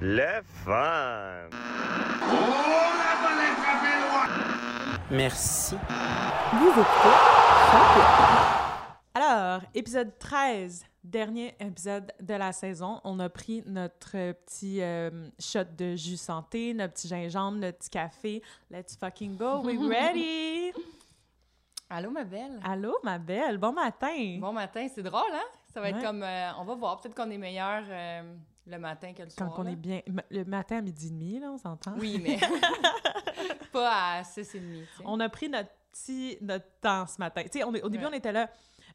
Le fun! Merci. Vous écoutez. Alors, épisode 13, dernier épisode de la saison. On a pris notre petit euh, shot de jus santé, notre petit gingembre, notre petit café. Let's fucking go, we ready! Allô, ma belle? Allô, ma belle, bon matin! Bon matin, c'est drôle, hein? Ça va être comme. euh, on va voir, peut-être qu'on est meilleur euh, le matin que le Quand soir. on là. est bien... Le matin à midi et demi, là, on s'entend? Oui, mais. pas à 6 et demi. On a pris notre petit notre temps ce matin. Tu sais, on au début, Ouais. on était là,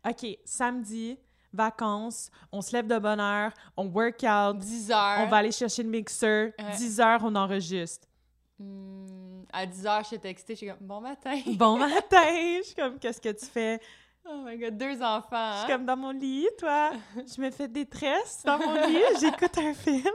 OK, samedi, vacances, on se lève de bonne heure, on work out, 10 heures. on va aller chercher le mixeur, Ouais. 10 heures, on enregistre. Hmm, à 10 heures, je t'ai texté, je suis comme, bon matin. Bon matin! Je suis comme, qu'est-ce que tu fais? Oh my god, deux enfants. Je Hein? suis comme dans mon lit, toi. Je me fais des tresses dans mon lit, j'écoute un film.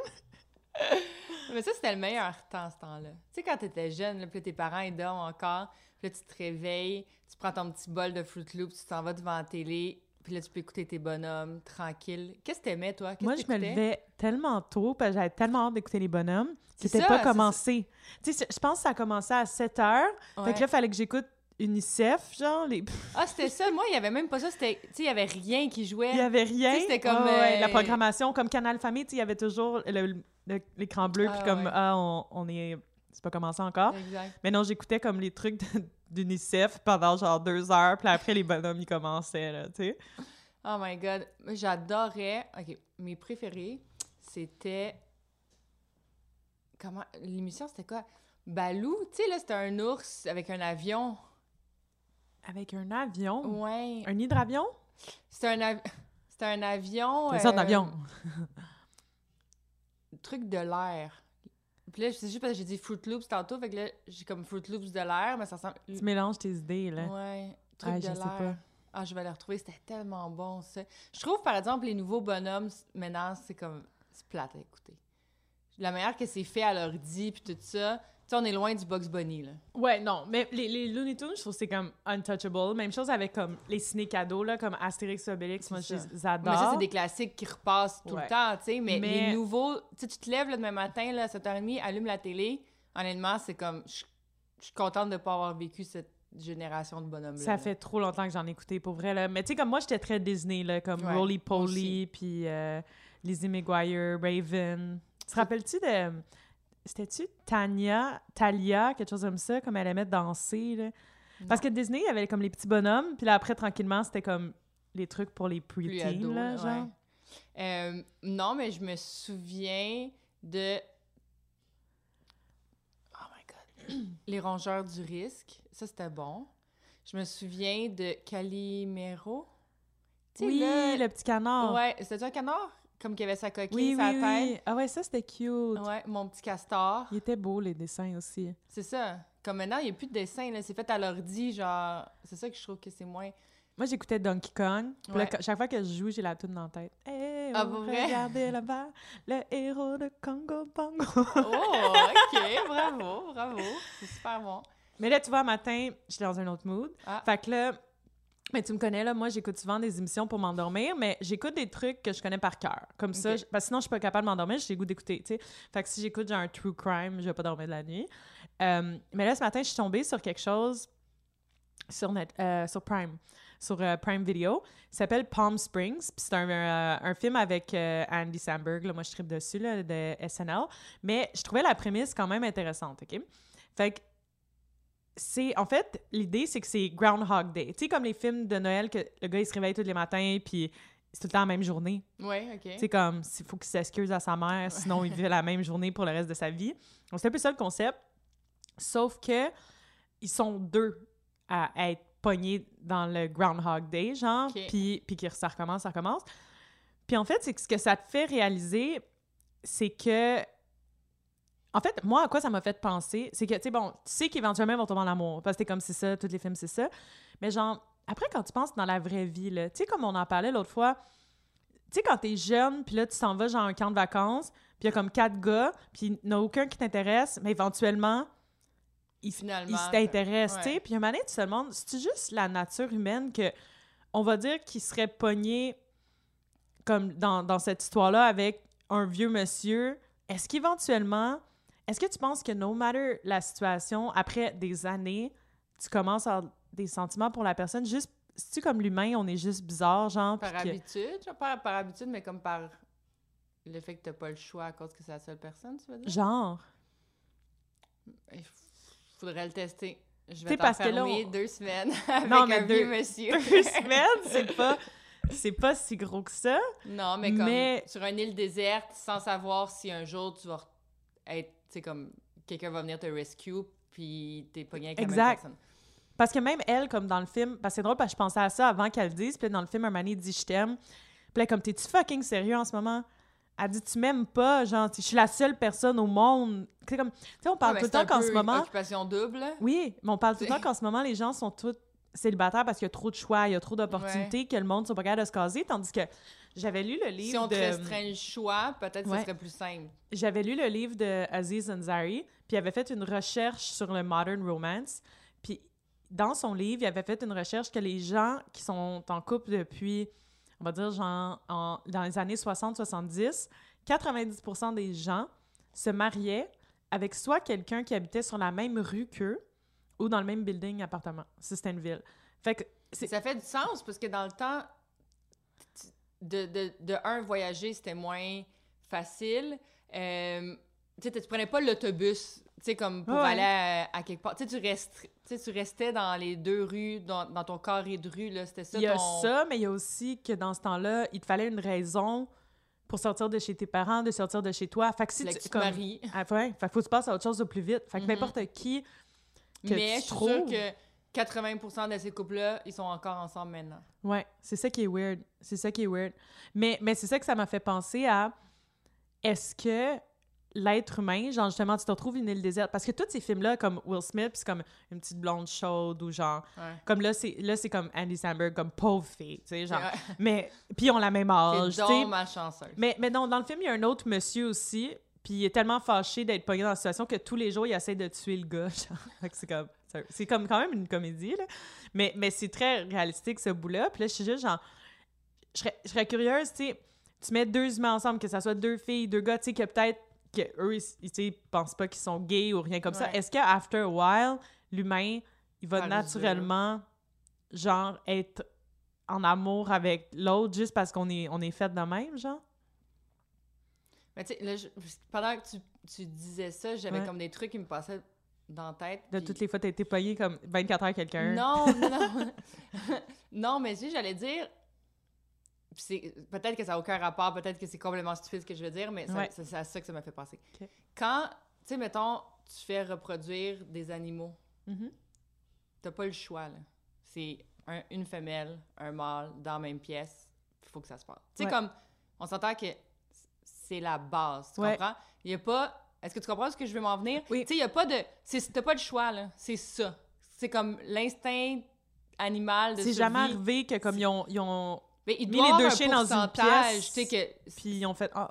Mais ça, c'était le meilleur temps, ce temps-là. Tu sais, quand t'étais jeune, là, puis tes parents, ils dorment encore, puis là, tu te réveilles, tu prends ton petit bol de Fruit Loops, tu t'en vas devant la télé, puis là, tu peux écouter tes bonhommes, tranquille. Qu'est-ce que t'aimais, toi? Moi, je me levais tellement tôt, parce que j'avais tellement hâte d'écouter les bonhommes. C'était pas commencé. Tu sais, je pense que ça a commencé à 7 heures. Fait Ouais. que là, il fallait que j'écoute UNICEF, genre, les... Ah, c'était ça. Moi, il y avait même pas ça. C'était, tu sais, il y avait rien qui jouait. Il y avait rien. C'était comme, Ouais, ouais, euh, la programmation, comme Canal Famille, tu sais, il y avait toujours l'écran bleu, Ah, puis comme, ouais. ah, on, on est... C'est pas commencé encore. Exact. Mais non, j'écoutais comme les trucs d'UNICEF pendant genre deux heures, puis après, les bonhommes, ils commençaient, là, tu sais. Oh my god. J'adorais. OK. Mes préférés, c'était. Comment. L'émission, c'était quoi? Balou. Tu sais, là, c'était un ours avec un avion. Avec un avion? Ouais. Un hydravion? C'était un, av- un avion. C'est ça, un euh, avion. Truc de l'air. Puis là, c'est juste parce que j'ai dit Fruit Loops tantôt, fait que là, j'ai comme Fruit Loops de l'air, mais ça ressemble. Tu mélanges tes idées, là. Ouais. Truc Ah, de je sais l'air. pas. Ah, je vais les retrouver. C'était tellement bon, ça. Je trouve, par exemple, les nouveaux bonhommes, maintenant, c'est comme... C'est plate à écouter. La manière que c'est fait à l'ordi, puis tout ça... Sais, on est loin du Bugs Bunny, là. Ouais, non, mais les, les Looney Tunes, je trouve que c'est comme untouchable. Même chose avec comme les ciné-cadeaux, là, comme Astérix Obélix, moi, je C'est ça. les adore. Mais ça, c'est des classiques qui repassent tout Ouais. le temps, tu sais. Mais, Mais- les nouveaux... Tu sais, tu te lèves le demain matin, là, à 7h30, allume la télé. Honnêtement, c'est comme... Je suis contente de ne pas avoir vécu cette génération de bonhommes-là. Ça là. fait trop longtemps que j'en ai écouté, pour vrai. Là. Mais tu sais, comme moi, j'étais très Disney, là, comme Ouais, moi Poly, puis euh, Lizzie McGuire, Raven. Tu te rappelles-tu de... C'était-tu Tanya, Talia, quelque chose comme ça, comme elle aimait danser, là? Parce que Disney, il y avait comme les petits bonhommes, puis là, après, tranquillement, c'était comme les trucs pour les preteens, là, genre. ouais. Euh, non, mais je me souviens de. Oh my god. Les rongeurs du risque. Ça, c'était bon. Je me souviens de Calimero. Oui, là- le petit canard. Ouais, c'était un canard? Comme qui avait sa coquille, oui, sa oui, tête. oui. Ah ouais, ça, c'était cute. Ouais, mon petit castor. Il était beau, les dessins aussi. C'est ça. Comme maintenant, il n'y a plus de dessin, là. C'est fait à l'ordi, genre. C'est ça que je trouve que c'est moins. Moi, j'écoutais Donkey Kong. Ouais. chaque fois que je joue, j'ai la tune dans la tête. Hey, Ah, oh, regardez là-bas, le héros de Congo Bongo. Oh, ok, bravo, bravo. C'est super bon. Mais là, tu vois, matin, j'étais dans un autre mood. Ah. Fait que là, mais tu me connais, là, moi, j'écoute souvent des émissions pour m'endormir, mais j'écoute des trucs que je connais par cœur. Comme ça, je- parce que sinon, je suis pas capable de m'endormir, j'ai le goût d'écouter, tu sais. Fait que si j'écoute genre un true crime, je vais pas dormir de la nuit. Euh, mais là, ce matin, je suis tombée sur quelque chose sur, net, euh, sur Prime, sur euh, Prime Video. Ça s'appelle Palm Springs. Puis c'est un, un film avec Andy Samberg. Là, moi, je tripe dessus, là, de SNL. Mais je trouvais la prémisse quand même intéressante, OK? Fait que c'est... En fait, l'idée, c'est que c'est Groundhog Day. Tu sais, comme les films de Noël que le gars, il se réveille tous les matins, puis c'est tout le temps la même journée. Ouais, ok. Sais, comme, il faut qu'il s'excuse à sa mère, sinon il vit la même journée pour le reste de sa vie. Donc, c'est un peu ça le concept. Sauf que ils sont deux à être pognés dans le Groundhog Day, genre, puis, puis ça recommence, ça recommence. Puis en fait, c'est que ce que ça te fait réaliser, c'est que... En fait, moi, à quoi ça m'a fait penser, c'est que, tu sais, bon, tu sais qu'éventuellement, ils vont tomber en amour, parce que t'es comme c'est ça, tous les films, c'est ça. Mais genre, après, quand tu penses dans la vraie vie, là, tu sais, comme on en parlait l'autre fois, tu sais, quand t'es jeune, puis là, tu t'en vas genre un camp de vacances, puis il y a comme quatre gars, puis il n'y en a aucun qui t'intéresse, mais éventuellement, ils Finalement. t'intéressent, tu sais. Puis un moment donné, tu te demandes, c'est juste la nature humaine que, on va dire, qu'il serait pogné comme dans, dans cette histoire-là avec un vieux monsieur? Est-ce qu'éventuellement, est-ce que tu penses que no matter la situation, après des années, tu commences à avoir des sentiments pour la personne, juste, c'est-tu comme l'humain, on est juste bizarre, genre, Par que- habitude, genre, pas par habitude, mais comme par le fait que t'as pas le choix à cause que c'est la seule personne, tu veux dire? genre, Il faudrait le tester. Je vais t'enfermer on- deux semaines avec Non, mais un deux- vieux monsieur. deux semaines, c'est pas, c'est pas si gros que ça. Non, mais comme Mais- sur une île déserte, sans savoir si un jour tu vas re- être, tu sais, comme quelqu'un va venir te rescue, puis t'es pogné avec la même Exact. personne. Parce que même elle, comme dans le film, parce que c'est drôle parce que je pensais à ça avant qu'elle le dise, puis dans le film, un moment donné, il dit je t'aime. Puis là, comme t'es-tu fucking sérieux en ce moment? Elle dit tu m'aimes pas, genre, je suis la seule personne au monde. C'est comme, tu sais, on parle Ouais, tout le temps qu'en ce moment. Occupation double. Oui, mais on parle tout le temps qu'en ce moment, les gens sont tous célibataires parce qu'il y a trop de choix, il y a trop d'opportunités, que le monde ne sont pas capables de se caser. Tandis que j'avais lu le livre Si on te de... restreint le choix, peut-être que Ouais. ce serait plus simple. J'avais lu le livre de Aziz Ansari, puis il avait fait une recherche sur le modern romance. Puis dans son livre, il avait fait une recherche que les gens qui sont en couple depuis, on va dire, genre, en- dans les années 60-70, 90 des gens se mariaient avec soit quelqu'un qui habitait sur la même rue qu'eux ou dans le même building appartement, si c'était une ville. Fait que c'est... Ça fait du sens parce que dans le temps, de, de, de un, voyager, c'était moins facile. Euh, tu sais, tu prenais pas l'autobus, tu sais, comme pour aller à, à quelque part. Tu sais, tu restes- tu restais dans les deux rues, dans, dans ton carré de rue, là, c'était ça Il y a ton... ça, mais il y a aussi que dans ce temps-là, il te fallait une raison pour sortir de chez tes parents, de sortir de chez toi. Fait que si tu, tu comme- maries. Ah, ouais, fait que faut que tu passes à autre chose au plus vite. Fait que Mhm. n'importe qui que Mais tu je suis trouves- sûre que 80% de ces couples-là, ils sont encore ensemble maintenant. Ouais, c'est ça qui est weird. C'est ça qui est weird. Mais, mais c'est ça que ça m'a fait penser à est-ce que l'être humain, genre justement, tu te retrouves une île déserte? Parce que tous ces films-là, comme Will Smith, c'est comme une petite blonde chaude ou genre. Ouais. Comme là, c'est là c'est comme Andy Samberg, comme pauvre fille, tu sais, genre. Ouais. Mais. Puis ils ont la même âge, sais. donc malchanceuse. Mais, mais non, dans le film, il y a un autre monsieur aussi, puis il est tellement fâché d'être pogné dans la situation que tous les jours, il essaie de tuer le gars. c'est comme, c'est- comme quand même une comédie, là. Mais, mais c'est très réalistique, ce bout-là. Puis là, je suis juste genre, je serais, je serais curieuse, tu sais, tu mets deux humains ensemble, que ça soit deux filles, deux gars, tu sais, que peut-être que eux, ils, ils, pensent pas qu'ils sont gays ou rien comme ça. Est-ce qu'à after a while, l'humain, il va naturellement, genre, être en amour avec l'autre juste parce qu'on est, on est fait de même, genre? Mais tu sais, là, je- pendant que tu, tu disais ça, j'avais Ouais. comme des trucs qui me passaient dans la tête. De toutes les fois, t'as été pogné comme 24 heures quelqu'un. Non, non. non, mais si j'allais dire. Peut-être que ça n'a aucun rapport, peut-être que c'est complètement stupide ce que je veux dire, mais Ouais. c'est à ça que ça m'a fait penser. Ok. Quand, tu sais, mettons, tu fais reproduire des animaux, Mhm. t'as pas le choix, là. C'est un- une femelle, un mâle dans la même pièce, il faut que ça se passe. Tu sais, Ouais. comme, on s'entend que c'est la base, tu Ouais. comprends? Il y a pas... Est-ce que tu comprends ce que je veux m'en venir? Oui. Tu sais, il y a pas de... c'est- T'as pas le choix, là. C'est ça. C'est comme l'instinct animal de C'est jamais arrivé que comme ils ont, ils ont Mais mis les deux chiens dans une pièce. tu sais, que... puis ils ont fait ah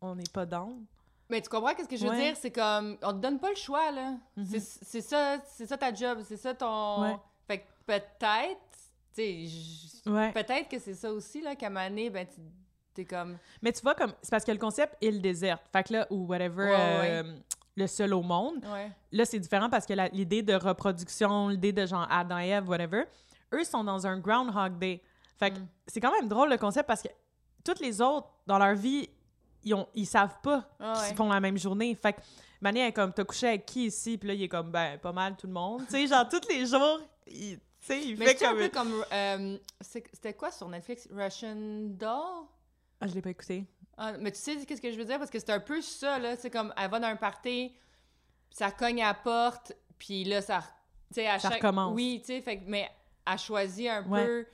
on n'est pas down. Mais tu comprends qu'est-ce que je veux Ouais. dire? C'est comme, on te donne pas le choix, là. Mhm. C'est- C'est ça, c'est ça ta job, c'est ça ton... Ouais. Fait que peut-être, tu sais, Ouais. peut-être que c'est ça aussi, là, qu'à un moment donné, ben, tu- t'es comme... Mais tu vois comme c'est parce que le concept île déserte. Fait que là ou whatever Ouais, ouais. euh, le seul au monde. Ouais. Là c'est différent parce que l'idée de reproduction, l'idée de genre Adam et Ève whatever, eux sont dans un groundhog day. Fait que Mm. c'est quand même drôle le concept parce que toutes les autres dans leur vie ils ont ils savent pas Ah ouais. font la même journée. Fait que Mané est comme, t'as couché avec qui ici? Puis là, il est comme, ben, pas mal tout le monde. tu sais, genre, tous les jours, il, tu sais, il Mais fait un peu comme... euh, C'était quoi sur Netflix? Russian Doll? Ah, je l'ai pas écouté. Ah, mais tu sais qu'est-ce que je veux dire? Parce que c'est un peu ça, là. C'est comme, elle va dans un party, ça cogne à la porte, puis là, ça... Tu sais, à Ça chaque... recommence. Oui, tu sais, fait que... Mais elle choisit un Ouais. peu...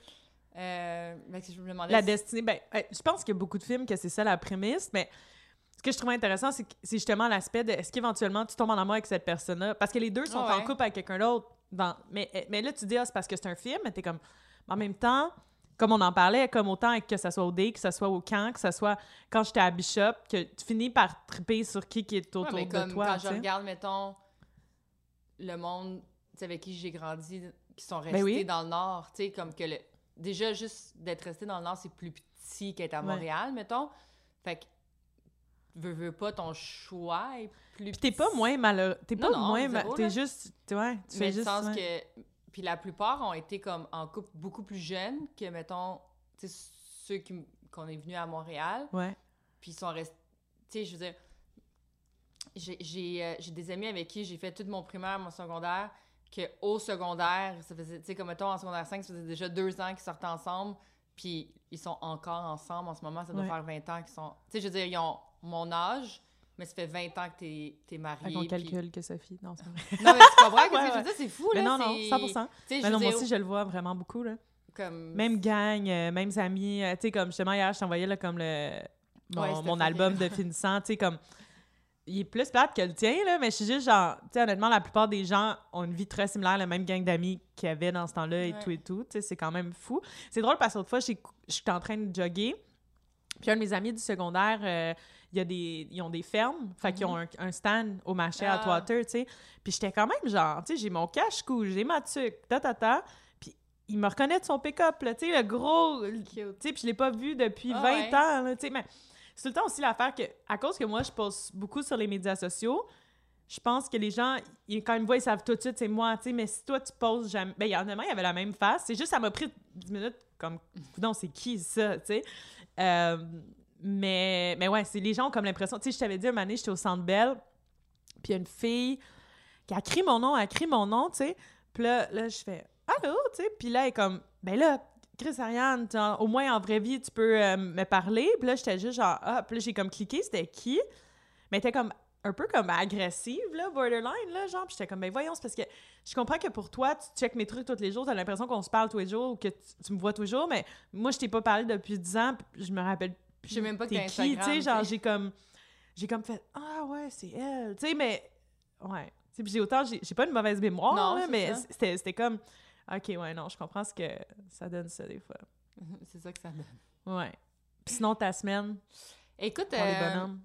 Euh... ben, je me demandais... La si- destinée, ben, euh, je pense qu'il y a beaucoup de films que c'est ça la prémisse, mais ce que je trouve intéressant, c'est justement l'aspect de est-ce qu'éventuellement tu tombes en amour avec cette personne-là? Parce que les deux sont en couple avec quelqu'un d'autre. Dans... Mais, eh, mais là, tu dis, ah, c'est parce que c'est un film, mais t'es comme. En même temps, comme on en parlait, comme autant que ça soit au dé, que ça soit au camp, que ça soit quand j'étais à Bishop, que tu finis par triper sur qui qui est Ouais, autour mais de comme toi. quand je regarde, mettons, le monde avec qui j'ai grandi, qui sont restés Ben oui. dans le Nord, tu sais, comme que le... Déjà, juste d'être resté dans le Nord, c'est plus petit qu'être à Ouais. Montréal, mettons. Fait que veux, veux pas, ton choix est plus Puis t'es pas moins malheureux. T'es Non, pas non, moins. ma- zéro, T'es juste. tu- Ouais, tu Mais fais le juste. sens ouais. que... Puis la plupart ont été comme en couple beaucoup plus jeunes que, mettons, tu sais, ceux qui, qu'on est venus à Montréal. Ouais. Puis ils sont restés... Tu sais, je veux dire, j'ai, j'ai, euh, j'ai des amis avec qui j'ai fait tout mon primaire, mon secondaire, que au secondaire, ça faisait, tu sais, comme mettons en secondaire 5, ça faisait déjà deux ans qu'ils sortaient ensemble, puis ils sont encore ensemble en ce moment, ça doit Ouais. faire 20 ans qu'ils sont... Tu sais, je veux dire, ils ont mon âge, mais ça fait 20 ans que t'es, t'es marié. Fait qu'on puis- calcule que Sophie. Non, c'est. Non, mais tu comprends ce que Ouais, je veux dire? C'est fou, Mais là. non, non, c'est- 100 Tu sais, je Mais non, moi aussi, je le vois vraiment beaucoup, là. comme... Même gang, euh, mêmes amis. euh, tu sais, comme justement, hier, je t'envoyais, là, comme le. Mon, Ouais, album de finissant, tu sais, comme. Il est plus plate que le tien, là, mais je suis juste genre. Tu sais, honnêtement, la plupart des gens ont une vie très similaire, la même gang d'amis qu'il y avait dans ce temps-là et Ouais. tout et tout. Tu sais, c'est quand même fou. C'est drôle parce que l'autre fois, je suis en train de jogger. Puis un de mes amis du secondaire, euh, il y a des, ils ont des fermes. Fait qu'ils ont un, un stand au marché Mhm. Ah. Atwater, tu sais. Puis j'étais quand même genre, tu sais, j'ai mon cache-cou, j'ai ma tuque, ta ta ta. Puis il me reconnaît de son pick-up, tu sais, le gros. Tu sais, puis je l'ai pas vu depuis Ah 20 ouais. ans, tu sais. Mais c'est tout le temps aussi l'affaire que, à cause que moi, je poste beaucoup sur les médias sociaux, je pense que les gens, ils- quand ils me voient, ils savent tout de suite, c'est moi, tu sais. Mais si toi, tu poses jamais. Ben, il y en a un, il avait la même face. C'est juste, ça m'a pris 10 minutes, comme, non, c'est qui ça, tu sais? Euh, mais, mais ouais, c'est les gens ont comme l'impression. Tu sais, je t'avais dit un moment donné, j'étais au Centre Bell, puis une fille qui a crié mon nom, elle a crié mon nom, tu sais. Puis là, là, je fais Allô, tu sais. Puis là, elle est comme Ben là, Chris Ariane, au moins en vraie vie, tu peux euh, me parler. Puis là, j'étais juste genre Ah, puis là, j'ai comme cliqué, c'était qui? Mais était comme un peu comme agressive, là, borderline, là, genre. Puis j'étais comme Ben voyons, c'est parce que je comprends que pour toi, tu checkes mes trucs tous les jours, t'as l'impression qu'on se parle tous les jours ou que tu, me vois toujours, mais moi, je t'ai pas parlé depuis 10 ans, je me rappelle Je sais même pas que t'as tu sais, genre j'ai comme j'ai comme fait ah ouais, c'est elle, tu sais mais ouais, tu sais j'ai autant j'ai pas une mauvaise mémoire Non, là, mais c'était comme OK, ouais, non, je comprends ce que ça donne ça des fois. c'est ça que ça donne. Ouais. Puis sinon ta semaine? Écoute, pour les euh, bonhommes.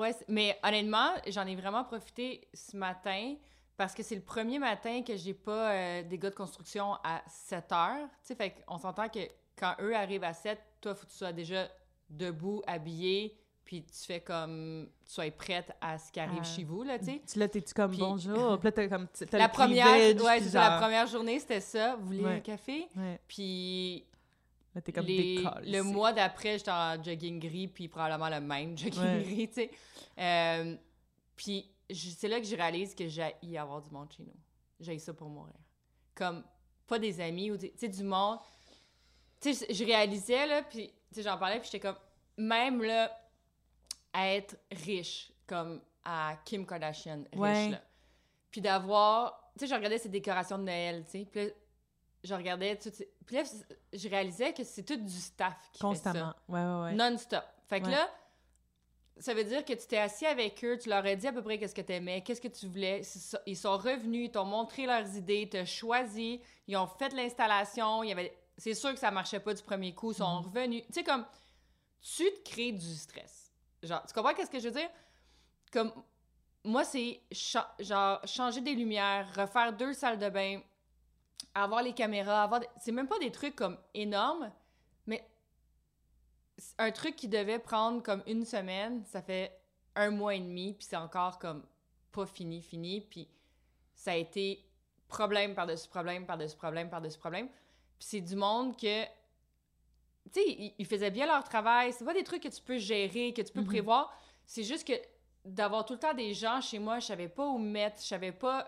Ouais. Mais honnêtement, j'en ai vraiment profité ce matin parce que c'est le premier matin que j'ai pas euh, des gars de construction à 7 heures. Tu sais, fait qu'on s'entend que quand eux arrivent à 7, toi, faut que tu sois déjà debout, habillé, puis tu fais comme. Tu sois prête à ce qui arrive Ah. chez vous, là, tu sais. Tu là t'es-tu comme puis- bonjour, puis là comme La le première, ouais, la première journée, c'était ça. Vous voulez Ouais. un café? Ouais, Puis là t'es comme les- décolle. le mois d'après, j'étais en jogging gris, puis probablement le même jogging Ouais. gris, tu sais. Euh, puis c'est là que je réalise que j'ai y avoir du monde chez nous. J'ai ça pour mourir. Comme, pas des amis, ou des- tu sais, du monde. Tu sais, je réalisais, là, puis tu sais, j'en parlais, puis j'étais comme, même, là, à être riche, comme à Kim Kardashian, riche, Ouais. là. Puis d'avoir... Tu sais, je regardais ses décorations de Noël, tu sais, puis là, je regardais tout... Puis là, je réalisais que c'est tout du staff qui fait constamment. Ouais ouais ouais. ça. Non-stop. Fait que Ouais. là, ça veut dire que tu t'es assis avec eux, tu leur as dit à peu près qu'est-ce que tu aimais, qu'est-ce que tu voulais. Ça. Ils sont revenus, ils t'ont montré leurs idées, t'ont choisi, ils ont fait l'installation. Il y avait... C'est sûr que ça marchait pas du premier coup, ils sont Mhm. revenus. Tu sais, comme, tu te crées du stress. Genre, tu comprends qu'est-ce que je veux dire? Comme, moi, c'est cha- genre changer des lumières, refaire deux salles de bain, avoir les caméras, avoir... des- C'est même pas des trucs comme énormes, mais un truc qui devait prendre comme une semaine, ça fait un mois et demi, puis c'est encore comme pas fini, fini, puis ça a été problème par-dessus problème, par-dessus problème, par-dessus problème. C'est du monde que, tu sais, ils, faisaient bien leur travail. C'est pas des trucs que tu peux gérer, que tu peux Mhm. prévoir. C'est juste que d'avoir tout le temps des gens chez moi, je savais pas où me mettre, je savais pas.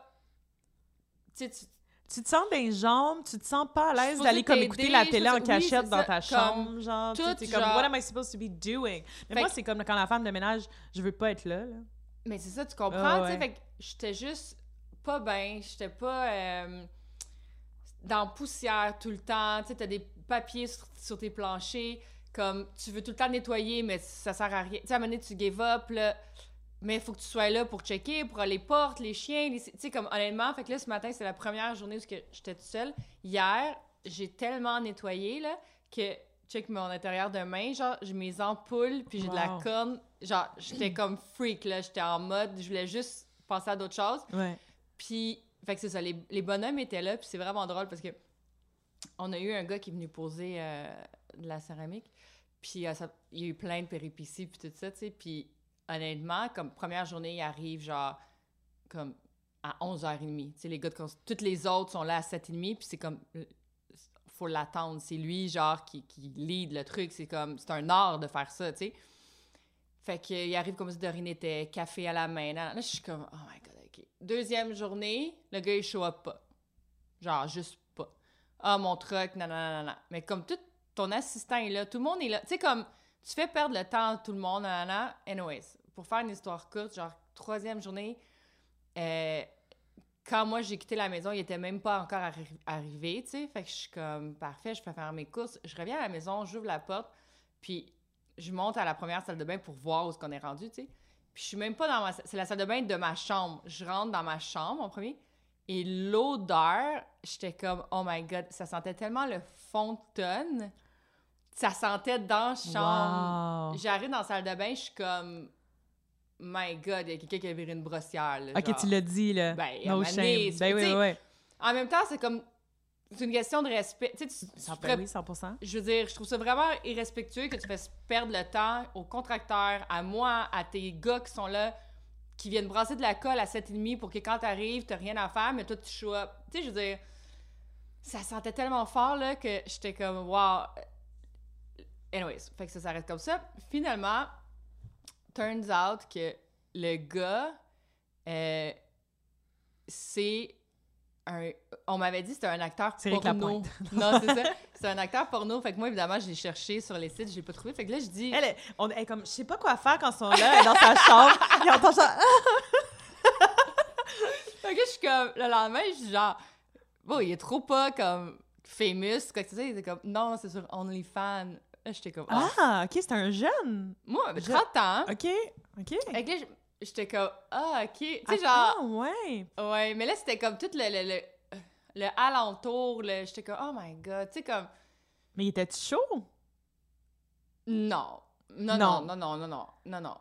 Tu sais, tu- Tu te sens des jambes, tu te sens pas à l'aise d'aller comme écouter la télé en oui, cachette dans ta comme chambre, genre. tu comme, what am I supposed to be doing? Mais Fait moi, c'est comme quand la femme de ménage, je veux pas être là, là. Mais c'est ça, tu comprends, Ah, tu sais, fait que j'étais juste pas bien, j'étais pas euh, dans poussière tout le temps, tu sais, t'as des papiers sur, sur tes planchers, comme, tu veux tout le temps nettoyer, mais ça sert à rien, tu sais, à un moment donné, tu give up, là, mais il faut que tu sois là pour checker, pour les portes, les chiens, les- tu sais, comme, honnêtement, fait que là, ce matin, c'est la première journée où j'étais toute seule. Hier, j'ai tellement nettoyé, là, que, check mon intérieur de main, genre, j'ai mes ampoules, puis j'ai de la corne, genre, j'étais comme freak, là, j'étais en mode, je voulais juste passer à d'autres choses. Ouais. Puis, fait que c'est ça, les, les bonhommes étaient là, puis c'est vraiment drôle parce que on a eu un gars qui est venu poser euh, de la céramique, Puis euh, il y a eu plein de péripéties, puis tout ça, tu sais. Puis honnêtement, comme première journée, il arrive genre comme à 11h30. Tu sais, les gars de Toutes les autres sont là à 7h30, puis c'est comme... euh, faut l'attendre. C'est lui, genre, qui, qui lead le truc. C'est comme... C'est un art de faire ça, tu sais. Fait qu'il arrive comme si de rien n'était, café à la main. Là, je suis comme, oh my god. Deuxième journée, le gars, il show up pas. Genre, juste pas. Ah, mon truck, non. Mais comme tout ton assistant est là, tout le monde est là. Tu sais, comme, tu fais perdre le temps à tout le monde, non. Anyways, pour faire une histoire courte, genre, troisième journée, euh, quand moi j'ai quitté la maison, il était même pas encore arri- arrivé, tu sais. Fait que je suis comme, parfait, je peux faire mes courses. Je reviens à la maison, j'ouvre la porte, puis je monte à la première salle de bain pour voir où est-ce qu'on est rendu, tu sais. Puis je suis même pas dans ma... C'est la salle de bain de ma chambre. Je rentre dans ma chambre en premier, et l'odeur, j'étais comme, oh my god, ça sentait tellement le fond de tonne. Ça sentait dans la chambre. Wow. J'arrive dans la salle de bain, je suis comme, my god, il y a quelqu'un qui a viré une brossière, là, Ok, genre. tu l'as dit, là. Ben, no shame. donné, Ben oui, oui. En même temps, c'est comme, c'est une question de respect. Tu sais, tu- tu Ben ferais- oui, 100%. je veux dire, je trouve ça vraiment irrespectueux que tu fasses perdre le temps aux contracteurs, à moi, à tes gars qui sont là, qui viennent brasser de la colle à 7h30 pour que quand t'arrives, t'as rien à faire, mais toi, tu up. Tu sais, je veux dire, ça sentait tellement fort, là, que j'étais comme, wow. Anyways, fait que ça s'arrête comme ça. Finalement, turns out que le gars, euh, c'est un... On m'avait dit que c'était un acteur porno. Non, c'est ça. C'est un acteur porno. Fait que moi, évidemment, j'ai cherché sur les sites, je l'ai pas trouvé. Fait que là, je dis... Elle, est- on est comme, je sais pas quoi faire quand ils sont là, elle est dans sa chambre, il entend ça. Fait que je suis comme, le lendemain, je suis genre, bon, il est trop pas comme famous, quoi que ce soit. Il était comme, non, c'est sur OnlyFans. Là, j'étais comme, ah. Ah, ok, c'est un jeune. Moi, je- 30 ans. Ok, ok. Fait que là, je- j'étais comme, ah, ok. Tu sais, Ah, genre, ouais. ouais, mais là, c'était comme tout le, le, le, le alentour, là. J'étais comme, oh my god. Tu sais, comme, Mais il était chaud? non. Non, Non. non, non, non, non, non, non, non.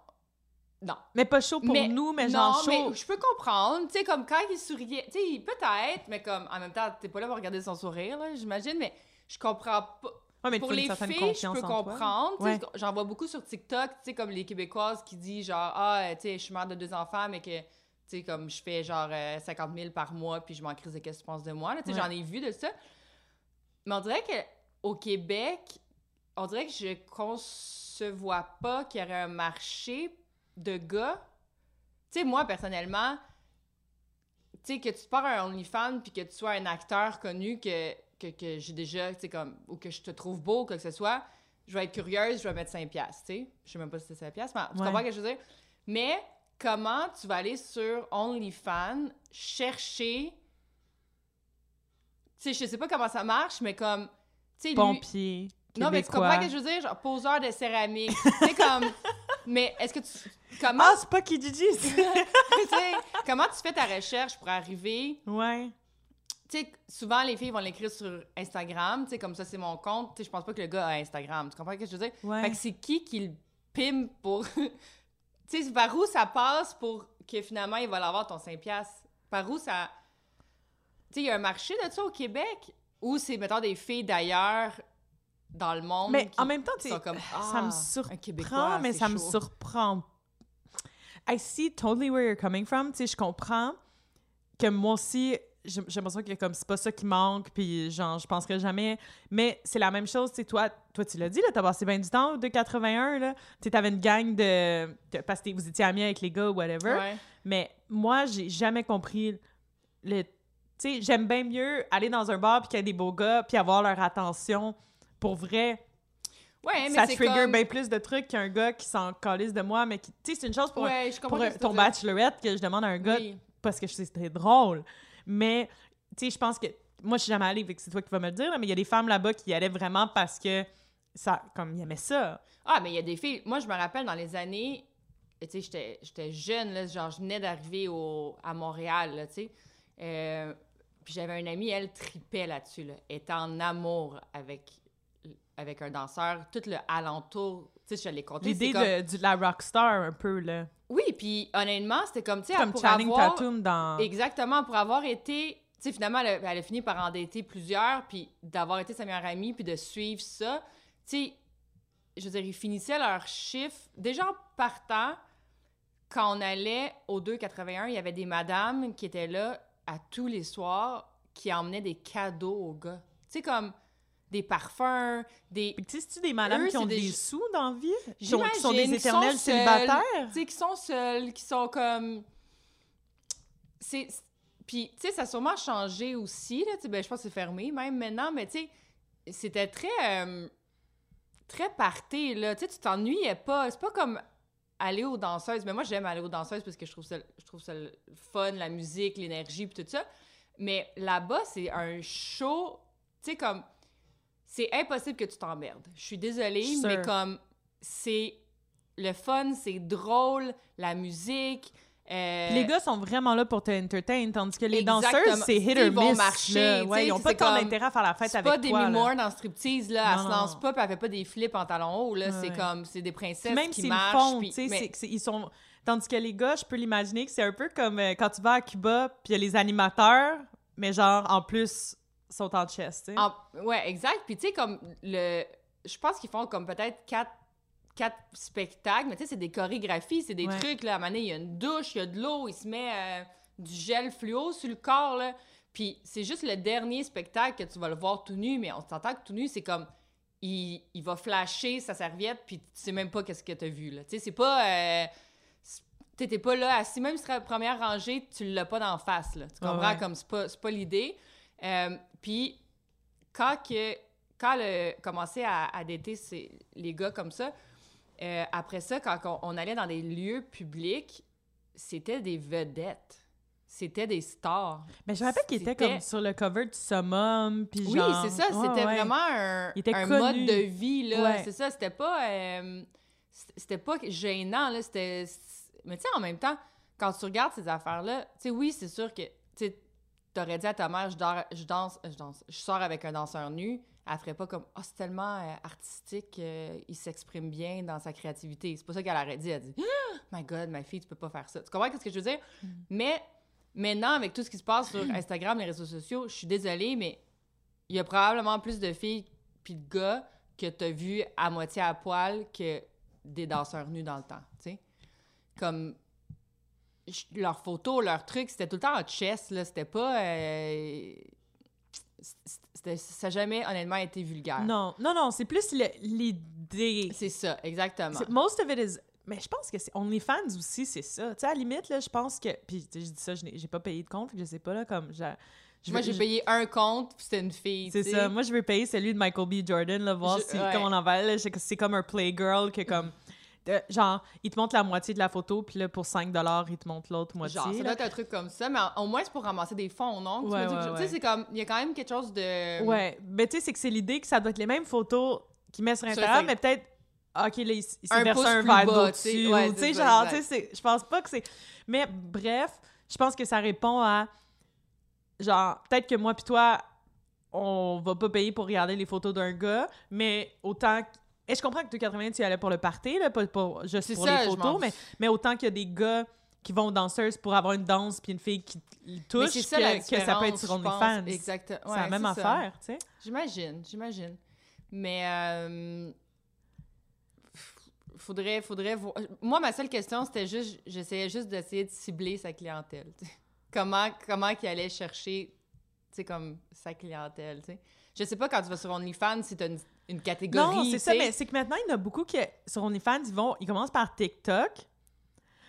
Non. Mais pas chaud pour Mais- nous, mais non, genre chaud. mais je peux comprendre. Tu sais, comme quand il souriait, tu sais, peut-être, mais comme en même temps, t'es pas là pour regarder son sourire, là, j'imagine, mais je comprends pas. Ouais, mais il pour les filles, je peux comprendre. Ouais. J'en vois beaucoup sur TikTok, tu sais, comme les Québécoises qui disent genre, ah, euh, tu sais, je suis mère de deux enfants, mais que, tu sais, comme je fais genre euh, 50 000 par mois, puis je m'en crise de qu'est-ce que tu penses de moi. là. Tu sais, Ouais. j'en ai vu de ça. Mais on dirait que au Québec, on dirait que je concevois pas qu'il y aurait un marché de gars. Tu sais, moi, personnellement, tu sais, que tu pars un OnlyFans puis que tu sois un acteur connu que, que, que j'ai déjà, tu sais, comme, ou que je te trouve beau, quoi que ce soit, je vais être curieuse, je vais mettre 5 piastres, tu sais. Je sais même pas si c'est 5 piastres, mais tu Ouais. comprends ce que je veux dire? Mais comment tu vas aller sur OnlyFans chercher... Tu sais, je sais pas comment ça marche, mais comme... Tu sais, lui... Pompier. Non, mais tu comprends ce que je veux dire? Genre, poseur de céramique. tu sais, comme... Mais est-ce que tu... Comment... Ah, c'est pas Kijiji, c'est- tu sais, comment tu fais ta recherche pour arriver Ouais. Tu sais, souvent, les filles vont l'écrire sur Instagram, tu sais, comme ça, c'est mon compte. Tu sais, je pense pas que le gars a Instagram. Tu comprends ce que je veux dire? Ouais. Fait que c'est qui qui le pime pour... tu sais, par où ça passe pour que finalement, il va l'avoir ton 5$? piastres? Par où ça... Tu sais, il y a un marché de ça au Québec? Ou c'est, mettons, des filles d'ailleurs dans le monde Mais qui en même temps, tu comme... ça me Ah, surprend, mais ça me surprend. I see totally where you're coming from. Tu sais, je comprends que moi aussi, j'ai l'impression que comme c'est pas ça qui manque, puis genre, je penserais jamais. Mais c'est la même chose, tu sais, toi, toi, tu l'as dit, là, t'as passé bien du temps de 81, là. Tu t'avais une gang de. de- parce que vous étiez amis avec les gars ou whatever. Ouais. Mais moi, j'ai jamais compris le. Tu sais, j'aime bien mieux aller dans un bar puis qu'il y a des beaux gars puis avoir leur attention. Pour vrai, Ouais, mais ça c'est trigger comme... bien plus de trucs qu'un gars qui s'en calisse de moi, mais qui. Tu sais, c'est une chose pour, Ouais, ton bachelorette que je demande à un gars Oui. parce que je sais que c'était drôle. Mais, tu sais, je pense que. Moi, je suis jamais allée, c'est toi qui vas me le dire, là, mais il y a des femmes là-bas qui y allaient vraiment parce que. Ça, comme ils aimaient ça. Ah, mais il y a des filles. Moi, je me rappelle dans les années. Tu sais, j'étais- j'étais jeune, là, genre, je venais d'arriver à Montréal, tu sais. Euh, puis j'avais une amie, elle tripait là-dessus, là. Elle était en amour avec, avec un danseur. Tout le alentour, tu sais, je l'ai compté. L'idée comme... de, de la rockstar, un peu, là. Oui, puis honnêtement, c'était comme, tu sais, Comme pour Channing avoir... Tatum dans. Exactement, pour avoir été... Tu sais, finalement, elle a, elle a fini par endetter plusieurs, puis d'avoir été sa meilleure amie, puis de suivre ça. Tu sais, je veux dire, ils finissaient leur chiffre. Déjà en partant, quand on allait au 281, il y avait des madames qui étaient là à tous les soirs qui emmenaient des cadeaux aux gars. Tu sais, comme des parfums, des. Puis, tu sais, c'est-tu des madames qui ont des, des- sous dans la vie? Qui sont, qui sont des sont éternels célibataires? Tu sais, qui sont seuls, qui sont comme. C'est. Puis, tu sais, ça a sûrement changé aussi, là. Tu sais, ben, je pense que c'est fermé même maintenant, mais tu sais, c'était très. euh, très party, là. Tu sais, tu t'ennuyais pas. C'est pas comme aller aux danseuses. Mais moi, j'aime aller aux danseuses parce que je trouve ça, je trouve ça le fun, la musique, l'énergie, puis tout ça. Mais là-bas, c'est un show. Tu sais, comme. C'est impossible que tu t'emmerdes. Je suis désolée, mais comme. C'est. Le fun, c'est drôle, la musique. euh, Les gars sont vraiment là pour te entertain, tandis que les Exactement. danseuses, c'est hit Ils or vont miss. marcher, tu sais, Ouais, ils ont pas c'est tant d'intérêt à faire la fête C'est avec pas toi. Demi là. Moore dans striptease, là. elle Non, se non. lance pas, puis elle fait pas des flips en talons hauts, là. Ouais, c'est comme. C'est des princesses même qui s'ils le marchent. font, tu sais, mais- c'est que c'est- ils sont... Tandis que les gars, je peux l'imaginer que c'est un peu comme euh, quand tu vas à Cuba, puis il y a les animateurs, mais genre, en plus, sont en chest, tu sais. Ouais, exact. Puis tu sais, comme le. Je pense qu'ils font comme peut-être quatre, quatre spectacles, mais tu sais, c'est des chorégraphies, c'est des Ouais. trucs, là. À un moment donné, il y a une douche, il y a de l'eau, il se met euh, du gel fluo sur le corps, là. Puis c'est juste le dernier spectacle que tu vas le voir tout nu, mais on s'entend que tout nu, c'est comme. Il, il va flasher sa serviette, puis tu sais même pas qu'est-ce que t'as vu, là. Tu sais, c'est pas. euh, T'étais pas là assis, même si la première rangée, tu l'as pas d'en face, là. Tu Ah comprends? ouais. Comme c'est pas, c'est pas l'idée. Euh, puis quand que quand le commençait à, à dater ces- les gars comme ça, euh, après ça, quand on, on allait dans des lieux publics, c'était des vedettes. C'était des stars. Mais je me rappelle qu'il était comme sur le cover du Summum, puis Oui, genre... c'est ça. C'était ouais. vraiment un, Il était un connu. mode de vie, là. Ouais. C'est ça. C'était pas... euh, c'était pas gênant, là. C'était... Mais tu sais, en même temps, quand tu regardes ces affaires-là, tu sais, oui, c'est sûr que... T'aurais dit à ta mère, je, dors- je danse... Je danse... Je sors avec un danseur nu. Elle ferait pas comme, oh, c'est tellement euh, artistique, euh, il s'exprime bien dans sa créativité. C'est pas ça qu'elle aurait dit. Elle dit, oh my God, ma fille, tu peux pas faire ça. Tu comprends ce que je veux dire? Mais maintenant, avec tout ce qui se passe sur Instagram, les réseaux sociaux, je suis désolée, mais il y a probablement plus de filles puis de gars que t'as vu à moitié à poil que des danseurs nus dans le temps, tu sais. Comme leurs photos, leurs trucs, c'était tout le temps en chess, là. C'était pas... euh, c'était- ça n'a jamais, honnêtement, été vulgaire. Non, non, non, c'est plus le- l'idée. C'est ça, exactement. C'est- Most of it is... Mais je pense que c'est OnlyFans aussi, c'est ça. Tu sais, à la limite, là, je pense que... Puis, je dis ça, je n'ai j'ai pas payé de compte, je sais pas, là, comme... je- je Moi, veux- j'ai je- payé un compte, puis c'était une fille, C'est ça. Moi, je veux payer celui de Michael B. Jordan, là, voir Je- si, ouais. comment on en va. là. C'est comme un playgirl que, comme... genre, il te montre la moitié de la photo, puis là, pour 5 il te montre l'autre moitié. Genre, ça là. doit être un truc comme ça, mais au moins, c'est pour ramasser des fonds, non? Tu Ouais, ouais, sais, c'est comme... Il y a quand même quelque chose de... Ouais, mais tu sais, c'est que c'est l'idée que ça doit être les mêmes photos qu'il met sur Instagram, mais peut-être, OK, là, il, s'est Un versé un verre d'eau tu sais. dessus. Ouais, tu sais, genre, tu sais, je pense pas que c'est... Mais bref, je pense que ça répond à... Genre, peut-être que moi puis toi, on va pas payer pour regarder les photos d'un gars, mais autant... Et je comprends que 2,80, tu y allais pour le party, là, pas, pas juste pour ça, les photos, mais, mais autant qu'il y a des gars qui vont aux danseuses pour avoir une danse puis une fille qui touche, ça, que, que ça peut être sur. OnlyFans. Exactement. c'est la même affaire, tu sais. J'imagine, j'imagine. Mais... Euh... Faudrait, faudrait voir. Moi, ma seule question, c'était juste, j'essayais juste d'essayer de cibler sa clientèle. tu. Comment, comment qu'il allait chercher, tu sais, comme sa clientèle, tu sais. Je sais pas quand tu vas sur OnlyFans si t'as une, une catégorie, Non, c'est ça, mais c'est que maintenant, il y en a beaucoup qui, sur OnlyFans, ils vont, ils commencent par TikTok.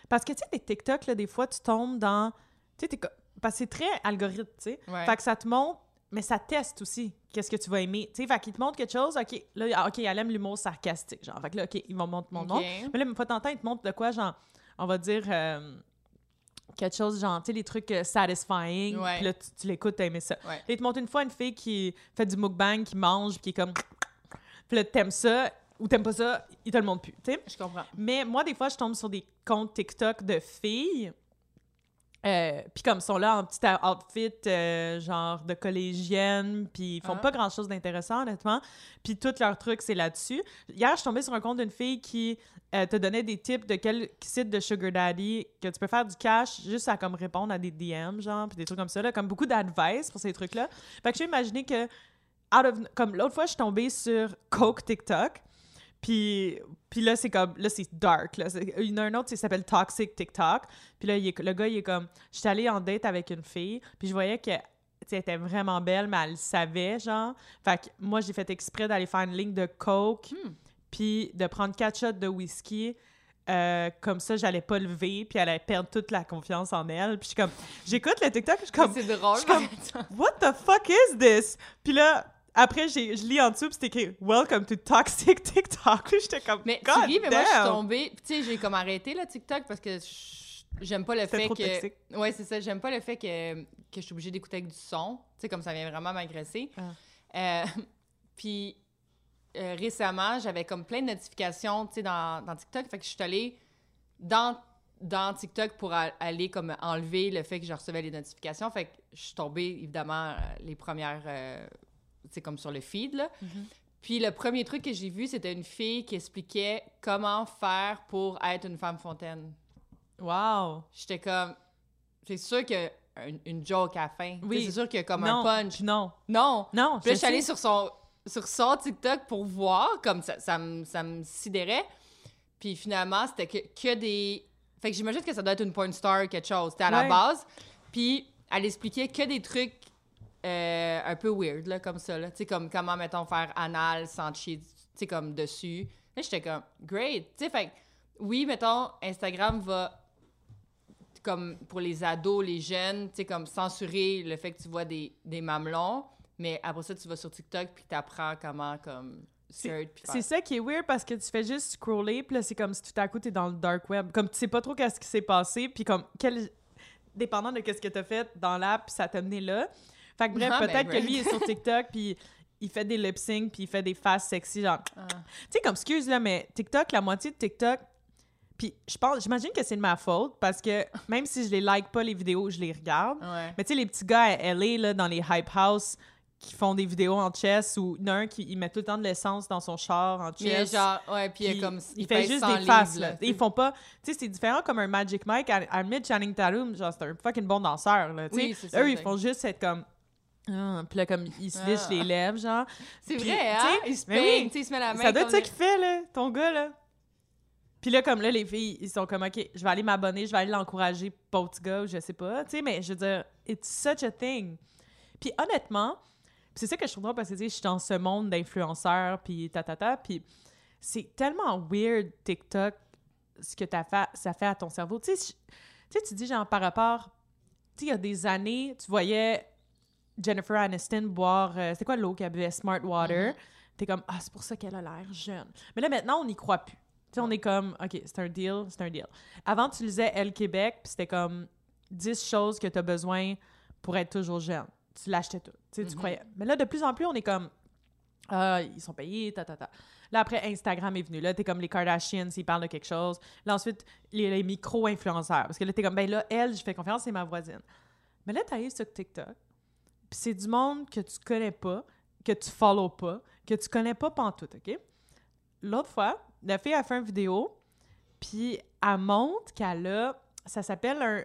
Parce que, tu sais, les TikTok, là, des fois, tu tombes dans... Tu sais, parce que c'est très algorithme, tu sais. Ouais. Fait que ça te montre, mais ça teste aussi qu'est-ce que tu vas aimer. Tu sais, fait qu'il te montre quelque chose, OK, là, ah, OK, elle aime l'humour sarcastique, genre. Fait que là, OK, ils vont montrer mon nom. Mais là, une fois temps, ils te montrent de quoi, genre, on va dire... euh, quelque chose genre, tu sais, les trucs euh, satisfying, puis là, tu, tu l'écoutes, t'as aimé ça. Ouais. Là, il te montre une fois une fille qui fait du mukbang, qui mange, puis qui est comme... Puis là, t'aimes ça, ou t'aimes pas ça, il te le montre plus, tu sais. Je comprends. Mais moi, des fois, je tombe sur des comptes TikTok de filles, euh, puis comme ils sont là en petit outfit, euh, genre de collégienne, puis ils font Ah. pas grand-chose d'intéressant, honnêtement. Puis tout leur truc, c'est là-dessus. Hier, je suis tombée sur un compte d'une fille qui euh, te donnait des tips de quel site de Sugar Daddy que tu peux faire du cash juste à comme répondre à des DM, genre, puis des trucs comme ça, là, comme beaucoup d'advice pour ces trucs-là. Fait que j'ai imaginé que, out of- comme l'autre fois, je suis tombée sur Coke TikTok, Puis, puis là, c'est comme, là, c'est dark. Là. Il y en a un autre, il s'appelle Toxic TikTok. Puis là, il est- le gars, il est comme, j'étais allée en date avec une fille, puis je voyais que, elle était vraiment belle, mais elle le savait, genre. Fait que moi, j'ai fait exprès d'aller faire une ligne de coke, Hmm. puis de prendre quatre shots de whisky. Euh, comme ça, j'allais pas lever, puis elle allait perdre toute la confiance en elle. Puis je suis comme, j'écoute le TikTok, je suis comme, c'est drôle. je suis comme-. What the fuck is this? Puis là, après, j'ai- je lis en dessous, puis c'était écrit Welcome to Toxic TikTok. J'étais comme, Mais God tu ris, mais moi, je suis tombée. Puis, tu sais, j'ai comme arrêté le TikTok parce que j'aime pas le fait trop que. toxique. Ouais, c'est ça. J'aime pas le fait que, que je suis obligée d'écouter avec du son. Tu sais, comme ça vient vraiment m'agresser. Ah. Euh, puis, euh, récemment, j'avais comme plein de notifications, tu sais, dans, dans TikTok. Fait que je suis allée dans, dans TikTok pour a- aller comme enlever le fait que je recevais les notifications. Fait que je suis tombée, évidemment, euh, les premières, euh, sais, comme sur le feed, là. Mhm. Puis le premier truc que j'ai vu, c'était une fille qui expliquait comment faire pour être une femme fontaine. Wow! J'étais comme, c'est sûr un- une joke à la fin. Oui. C'est sûr qu'il y a comme non, un punch. non. Non. Non, Puis là, je suis allée sur son, sur son TikTok pour voir, comme ça, ça, me, ça me sidérait. Puis finalement, c'était que, que des... Fait que j'imagine que ça doit être une porn star ou quelque chose. C'était à la base. Puis elle expliquait que des trucs euh, un peu weird, là, comme ça. là. Tu sais, comme comment, mettons, faire anal sans chier, tu sais, comme dessus. Là, j'étais comme, great. Tu sais, fait que, oui, mettons, Instagram va comme pour les ados, les jeunes, tu sais, comme censurer le fait que tu vois des, des mamelons, mais après ça, tu vas sur TikTok puis t'apprends comment, comme, C'est ça qui est weird parce que tu fais juste scroller, puis là, c'est comme si tout à coup, t'es dans le dark web. Comme tu sais pas trop qu'est-ce qui s'est passé, puis comme, quel... dépendant de qu'est-ce que t'as fait dans l'app, ça t'a mené là. Fait que bref, Ah, ben, peut-être que lui est sur TikTok, puis il fait des lip sync, puis il fait des faces sexy, genre. Ah. Tu sais, comme, excuse, là, mais TikTok, la moitié de TikTok, puis je pense, j'imagine que c'est de ma faute, parce que même si je les like pas, les vidéos, je les regarde. Ouais. Mais tu sais, les petits gars à LA, là, dans les hype house, qui font des vidéos en chess, ou il y en a un qui il met tout le temps de l'essence dans son char en Mais chess. genre, ouais, puis il comme. il fait juste 100 des faces, livres, là. Ils font pas... Tu sais, c'est différent comme un Magic Mike. À, à Mid Channing Tatum, genre, c'est un fucking bon danseur, là, tu sais. Oui, c'est ça, Eux, ils font juste être comme... Ah, puis là, comme, ils se Ah. lichent les lèvres, genre. C'est vrai, hein? Il se peigne, oui. il se met la main. Ça doit être ça qu'il fait, là, ton gars, là. Puis là, comme là, les filles, ils sont comme, OK, je vais aller m'abonner, je vais aller l'encourager, petit gars, ou je sais pas. Tu sais, mais je veux dire, it's such a thing. Puis honnêtement, c'est ça que je trouve drôle parce que, tu sais, je suis dans ce monde d'influenceurs, puis tatata, puis c'est tellement weird, TikTok, ce que t'as fait, ça fait à ton cerveau. Tu sais, je- tu sais, tu dis, genre, par rapport... Tu sais, il y a des années, tu voyais Jennifer Aniston boire... euh, C'était quoi l'eau qu'elle buvait? Smart Water. Mhm. T'es comme, ah, c'est pour ça qu'elle a l'air jeune. Mais là, maintenant, on n'y croit plus. Tu sais, on est comme, OK, c'est un deal, c'est un deal. Avant, tu lisais Elle Québec, puis c'était comme 10 choses que tu as besoin pour être toujours jeune. Tu l'achetais tout. Tu sais, tu Mhm. croyais. Mais là, de plus en plus, on est comme, ah, ils sont payés, ta, ta, ta. Là, après, Instagram est venu. Là, t'es comme les Kardashians, ils parlent de quelque chose. Là, ensuite, les, les micro-influenceurs. Parce que là, t'es comme, ben là, elle, je fais confiance, c'est ma voisine. Mais là, t'arrives sur TikTok, puis c'est du monde que tu connais pas, que tu follow pas, que tu connais pas pantoute, OK? L'autre fois, la fille a fait une vidéo, puis elle montre qu'elle a... Ça s'appelle un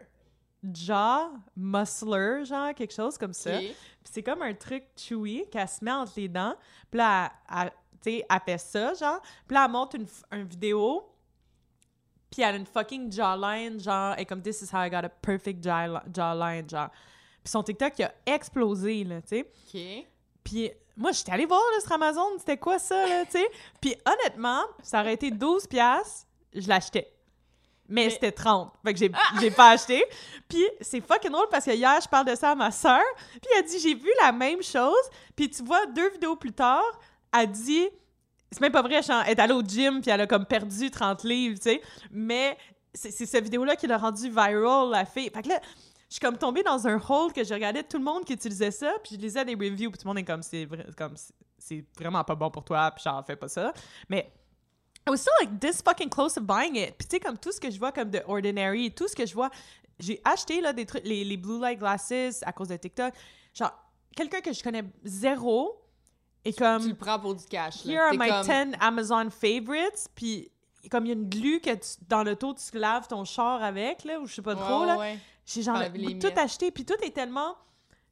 jaw muscler, genre, quelque chose comme ça. Ok. Puis c'est comme un truc chewy qu'elle se met entre les dents. Puis là, elle, elle- elle fait ça, genre. Puis là, elle monte une, vidéo. Puis elle a une fucking jawline, genre, et comme « This is how I got a perfect jaw- jawline », genre. Puis son TikTok, il a explosé, là, tu sais. OK. Puis moi, j'étais allée voir, là, sur Amazon, c'était quoi ça, là, tu sais. Puis honnêtement, ça aurait été 12 piastres, je l'achetais. Mais, Mais- c'était 30. Fait que j'ai, j'ai pas acheté. Puis c'est fucking drôle parce que hier, je parle de ça à ma sœur. Puis elle dit, j'ai vu la même chose. Puis tu vois, deux vidéos plus tard, elle dit, c'est même pas vrai, elle est allée au gym puis elle a comme perdu 30 livres, tu sais. Mais c'est, cette vidéo-là qui l'a rendu viral, la fille. Fait que là, je suis comme tombée dans un hole que je regardais tout le monde qui utilisait ça, puis je lisais des reviews, puis tout le monde est comme, c'est, vrai, comme, c'est- vraiment pas bon pour toi, puis genre, fais pas ça. Mais I was still like this fucking close to buying it. Puis tu sais, comme tout ce que je vois comme de Ordinary, tout ce que je vois, j'ai acheté là des trucs, les, les blue light glasses à cause de TikTok. Genre, quelqu'un que je connais zéro et comme, Tu le prends pour du cash. là. here are my comme- 10 Amazon favorites, puis comme il y a une glu que tu- dans l'auto, tu laves ton char avec, là, ou je sais pas trop, là. ouais. J'ai genre le goût de tout acheté, puis tout est tellement...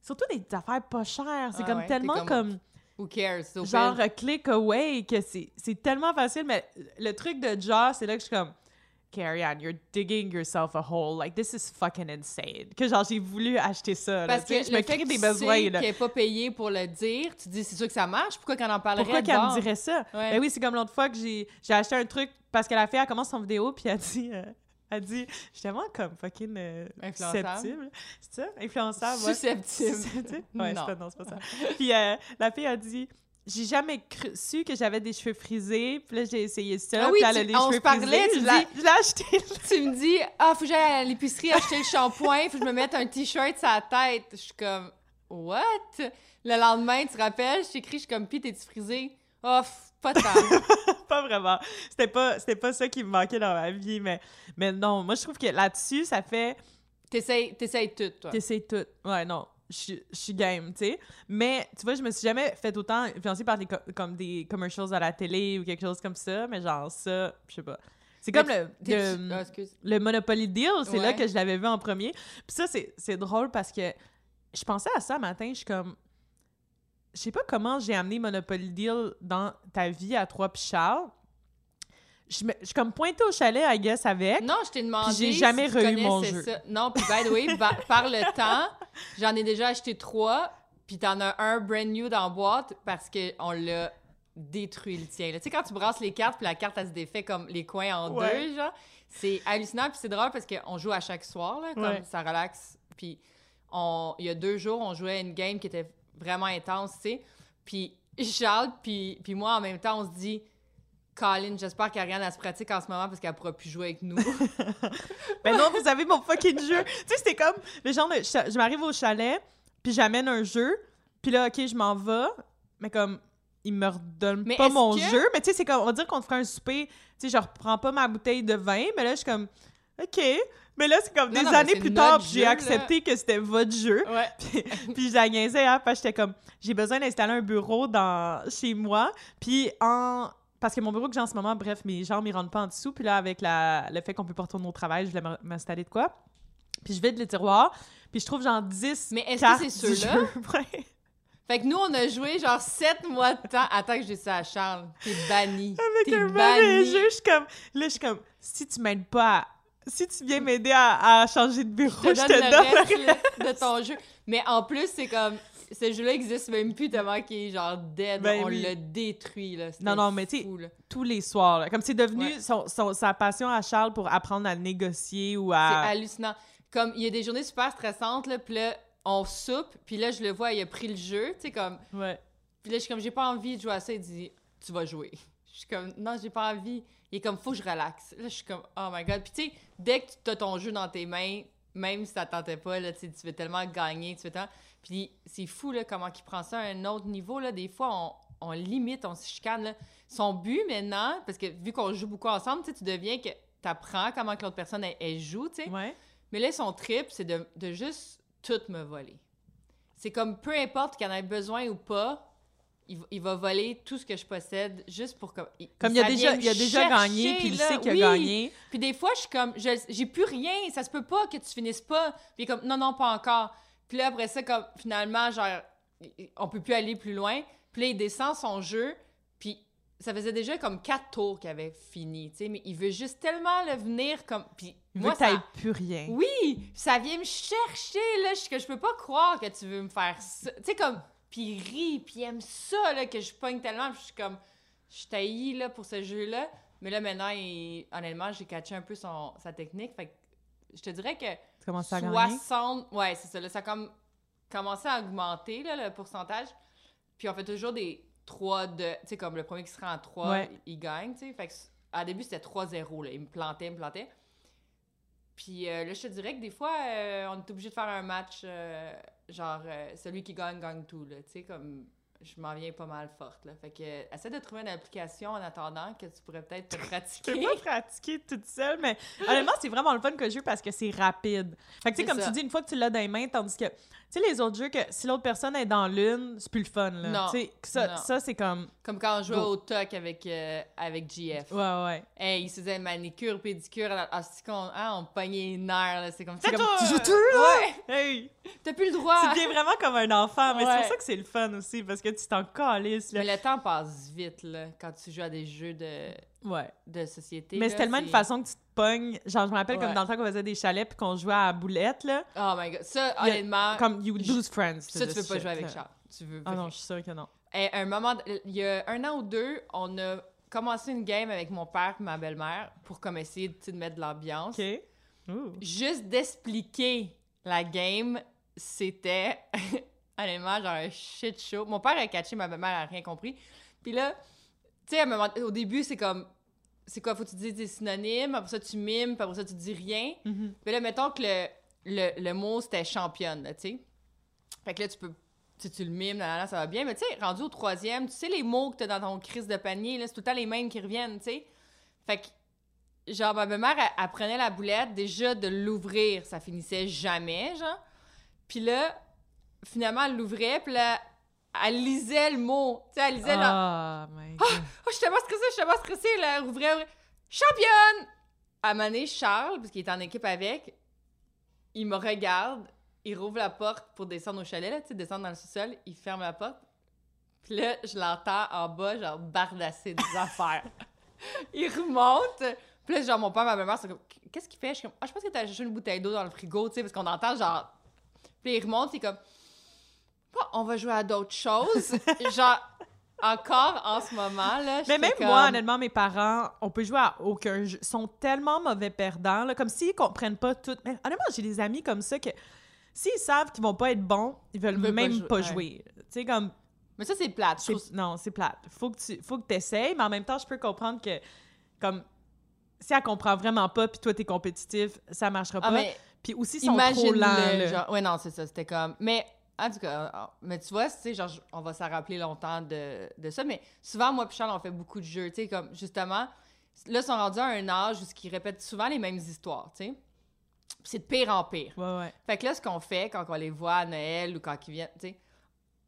Surtout des affaires pas chères. C'est Ah comme ouais, tellement comme- comme... Who cares? au genre click away que c'est c'est tellement facile mais le truc de Jaws c'est là que je suis comme Carrie Ann, you're digging yourself a hole. Like, this is fucking insane. Que genre, j'ai voulu acheter ça. Parce que je le me crée des besoins. sais qu'elle n'est pas payée pour le dire, tu dis, c'est sûr que ça marche. Pourquoi qu'on en parlerait Pourquoi qu'elle me dirait ça? Ouais. Ben oui, c'est comme l'autre fois que j'ai j'ai acheté un truc parce que la fille, elle commence son vidéo, puis elle dit... euh, elle dit, je suis tellement comme fucking euh, susceptible. C'est ça? Influençable, ouais. Susceptible. Susceptible? Ouais, Non. c'est pas, non, c'est pas ça. Puis euh, la fille a dit, j'ai jamais cru- su que j'avais des cheveux frisés. Puis là, j'ai essayé ça. Ah oui, puis elle tu- a des on cheveux se parlait, frisés. tu Je l'ai- acheté. tu me dis, ah, faut que j'aille à l'épicerie acheter le shampoing, faut que je me mette un t-shirt sur la tête. Je suis comme, what? Le lendemain, tu te rappelles, je t'écris, je suis comme, pis t'es-tu frisé? Oh, pas tant. pas vraiment. C'était pas, c'était pas ça qui me manquait dans ma vie. Mais, mais non, moi, je trouve que là-dessus, ça fait... T'essayes t'essayes tout, toi. T'essayes tout. Ouais, non. Je suis- je suis game, tu sais. Mais, tu vois, je me suis jamais fait autant influencer par des, co- comme des commercials à la télé ou quelque chose comme ça. Mais genre, ça, je sais pas. C'est comme le, Ah, le Monopoly Deal, c'est là que je l'avais vu en premier. Puis ça, c'est c'est drôle parce que je pensais à ça matin, je suis comme... Je sais pas comment j'ai amené Monopoly Deal dans ta vie à trois Charles. Je, me- je suis comme pointée au chalet, I guess, avec. Non, je t'ai demandé. J'ai si jamais re-eu mon jeu. ça. Non, puis by the way, par le temps, j'en ai déjà acheté trois, puis t'en as un brand new dans la boîte parce qu'on l'a détruit le tien. là. Tu sais, quand tu brasses les cartes, puis la carte, elle se défait comme les coins en Ouais. deux, genre, c'est hallucinant, puis c'est drôle parce qu'on joue à chaque soir, là, comme Ouais. ça relaxe. Puis il y a deux jours, on jouait à une game qui était vraiment intense, tu sais. Puis Charles, puis, puis moi, en même temps, on se dit... Colin, j'espère qu'Ariane, elle se pratique en ce moment parce qu'elle pourra plus jouer avec nous. Ben non, vous avez mon fucking jeu. Tu sais, c'était comme le genre de. Je, je m'arrive au chalet, puis j'amène un jeu, puis là, OK, je m'en vais, mais comme. Il me redonne Mais pas mon que- jeu. Mais tu sais, c'est comme. On va dire qu'on te fera un souper. Tu sais, je reprends pas ma bouteille de vin, mais là, je suis comme. OK. Mais là, c'est comme Non, des non, années plus tard, j'ai là. accepté que c'était votre jeu. ouais. Puis, puis la niaisais, hein, parce que j'étais comme, j'ai besoin d'installer un bureau dans, chez moi. Puis en... Parce que mon bureau que j'ai en ce moment, bref, mes jambes, ils rentrent pas en dessous. Puis là, avec la, le fait qu'on peut pas retourner au travail, je voulais m'installer de quoi. Puis je vide les tiroirs, puis je trouve genre 10 Mais est-ce que c'est ceux-là? Ouais. Fait que nous, on a joué genre sept mois de temps. Attends que je dis ça à Charles. T'es banni. Avec un banni. jeu, je suis comme... Là, je suis comme, si tu m'aides pas à- Si tu viens m'aider à, à changer de bureau, Je te je donne te le donne reste là, de ton jeu. Mais en plus, c'est comme... Ce jeu-là existe même plus tellement qu'il est genre dead. Ben on oui. l'a détruit, là. Non, non, mais tu sais, tous les soirs. là. Comme c'est devenu Ouais. son- son- sa passion à Charles pour apprendre à négocier ou C'est à... hallucinant. Comme, il y a des journées super stressantes, là, puis là, on soupe, puis là, je le vois, il a pris le jeu, tu sais, comme... Ouais. Puis là, je suis comme, j'ai pas envie de jouer à ça. Il dit, tu vas jouer. Je suis comme, non, j'ai pas envie. Il est comme, faut que je relaxe. Là, je suis comme, oh my god. Puis tu sais, dès que tu as ton jeu dans tes mains, même si ça tentait pas, là, tu veux tellement gagner, tu veux tellement... Puis c'est fou, là, comment il prend ça à un autre niveau, là. Des fois, on, on limite, on se chicane, là. Son but, maintenant, parce que vu qu'on joue beaucoup ensemble, tu deviens que t'apprends comment que l'autre personne, elle, elle joue, tu sais. Ouais. Mais là, son trip, c'est de, de juste tout me voler. C'est comme peu importe qu'il en ait besoin ou pas, il, va- il va voler tout ce que je possède juste pour comme. Comme il a déjà, il a déjà chercher, gagné, puis il là. sait qu'il a gagné. Puis des fois, je suis comme, je- j'ai plus rien, ça se peut pas que tu finisses pas. Puis il est comme, non, non, pas encore. Puis là, après ça, comme, finalement, genre, on peut plus aller plus loin. Puis là, il descend son jeu, puis ça faisait déjà comme quatre tours qu'il avait fini, tu sais, mais il veut juste tellement le venir comme. Puis Il moi, veut ça, plus rien. oui, ça vient me chercher, là. Je, que je peux pas croire que tu veux me faire ça. Tu sais, comme. Puis il rit, puis il aime ça, là, que je pogne tellement. Puis je suis comme. Je taillis, là, pour ce jeu-là. Mais là, maintenant, il- honnêtement, j'ai catché un peu son, sa technique. Fait que je te dirais que. Tu commences à gagner? 60. Ouais, c'est ça. Là, ça a comme commencé à augmenter, là, le pourcentage. Puis on fait toujours des 3 de. Tu sais, comme le premier qui sera en 3, Ouais. il gagne, tu sais. Fait que à début, c'était 3-0, là. Il me plantait, il me plantait. Puis euh, là, je te dirais que des fois, euh, on est obligé de faire un match, euh, genre, euh, celui qui gagne, gagne tout, là. Tu sais, comme. Je m'en viens pas mal forte, là. Fait que, euh, essaie de trouver une application en attendant que tu pourrais peut-être te Je peux pratiquer. pas pratiquer toute seule, mais honnêtement, c'est vraiment le fun que jeu parce que c'est rapide. Fait que tu sais, comme ça. tu dis, une fois que tu l'as dans les mains, tandis que, tu sais, les autres jeux, que si l'autre personne est dans l'une, c'est plus le fun, là. Non. Tu sais, ça, Non. ça c'est comme. Comme quand on jouait au TOC avec, euh, avec GF. Ouais, ouais. Hey, il se faisait manicure, pédicure, ah, c'est qu'on hein, on pognait les nerfs, là, c'est comme C'est comme, tu joues tout, là? Ouais! Hey! T'as plus le droit! Tu deviens vraiment comme un enfant, mais c'est pour ça que c'est le fun aussi, parce que tu t'en calisses, là. Mais le temps passe vite, là, quand tu joues à des jeux de, Ouais. de société. Mais c'est tellement une façon que tu te pognes. Genre, je me rappelle comme dans le temps qu'on faisait des chalets puis qu'on jouait à la boulette, là. Oh my god. Ça, honnêtement, Comme You Lose Friends. ça, tu veux pas shit, jouer avec. Charles. Tu veux. Ah non, je suis sûre que non. Et un moment, il y a un an ou deux, on a commencé une game avec mon père et ma belle-mère pour comme essayer de mettre de l'ambiance. OK. Ouh. Juste d'expliquer la game, c'était honnêtement genre un shit show. Mon père a catché, ma belle-mère a rien compris. Puis là, tu sais, au début, c'est comme, c'est quoi, faut que tu dises des synonymes, après ça tu mimes, puis après ça tu dis rien. Mhm. Mais là, mettons que le, le, le mot c'était championne, tu sais. Fait que là, tu peux. Tu, tu le mimes, là, là, là, ça va bien. Mais tu sais, rendu au troisième, tu sais les mots que t'as dans ton crise de panier, là, c'est tout le temps les mêmes qui reviennent, tu sais. Fait que, genre, ma belle-mère, elle, elle prenait la boulette, déjà de l'ouvrir, ça finissait jamais, genre. Puis là, finalement, elle l'ouvrait, puis là, elle lisait le mot. Tu sais, elle lisait, là, Ah, God. Oh, je suis tellement stressée, je suis tellement stressée, ouvrir, ouvrir. Championne! À un moment donné, Charles, parce qu'il est en équipe avec, il me regarde, il rouvre la porte pour descendre au chalet, là, tu sais, descendre dans le sous-sol, il ferme la porte. Puis là, je l'entends en bas, genre, bardasser des affaires. Il remonte. Puis là, genre, mon père, ma mère sont comme, qu'est-ce qu'il fait? Je suis comme, ah, je pense que t'as cherché une bouteille d'eau dans le frigo, tu sais, parce qu'on entend, genre. Puis il remonte, il est comme, On va jouer à d'autres choses. genre, encore en ce moment, là. Mais même comme- moi, honnêtement, mes parents, on peut jouer à aucun jeu. Ils sont tellement mauvais perdants, là, comme s'ils comprennent pas tout. Mais honnêtement, j'ai des amis comme ça que s'ils savent qu'ils vont pas être bons, ils veulent Ils même pas pas jouer. Tu sais, comme, Mais ça, c'est plate. je c'est- trouve- non, c'est plate. Faut que tu faut que essayes, mais en même temps, je peux comprendre que, comme, si elle comprend vraiment pas, puis toi, t'es compétitif, ça marchera Ah, pas. mais Puis aussi, ils sont trop imagine lents, le là. genre. Ouais, non, c'est ça. C'était comme. Mais. En tout cas, ah, mais tu vois, tu sais, genre, on va s'en rappeler longtemps de, de ça, mais souvent, moi et Charles, on fait beaucoup de jeux, tu sais, comme, justement, là, ils sont rendus à un âge où ils répètent souvent les mêmes histoires, tu sais. C'est de pire en pire. Ouais, ouais. Fait que là, ce qu'on fait quand on les voit à Noël ou quand ils viennent, tu sais,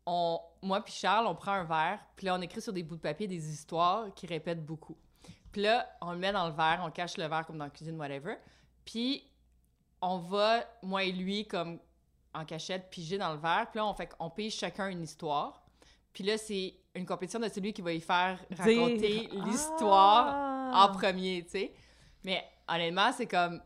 on, moi puis Charles, on prend un verre, puis là, on écrit sur des bouts de papier des histoires qui répètent beaucoup. Puis là, on le met dans le verre, on cache le verre comme dans la cuisine, whatever. Puis on va, moi et lui, comme en cachette, piger dans le verre. Puis là, on fait qu'on pige chacun une histoire. Puis là, c'est une compétition de celui qui va y faire raconter Dire- l'histoire Ah! en premier, tu sais. Mais honnêtement, c'est comme...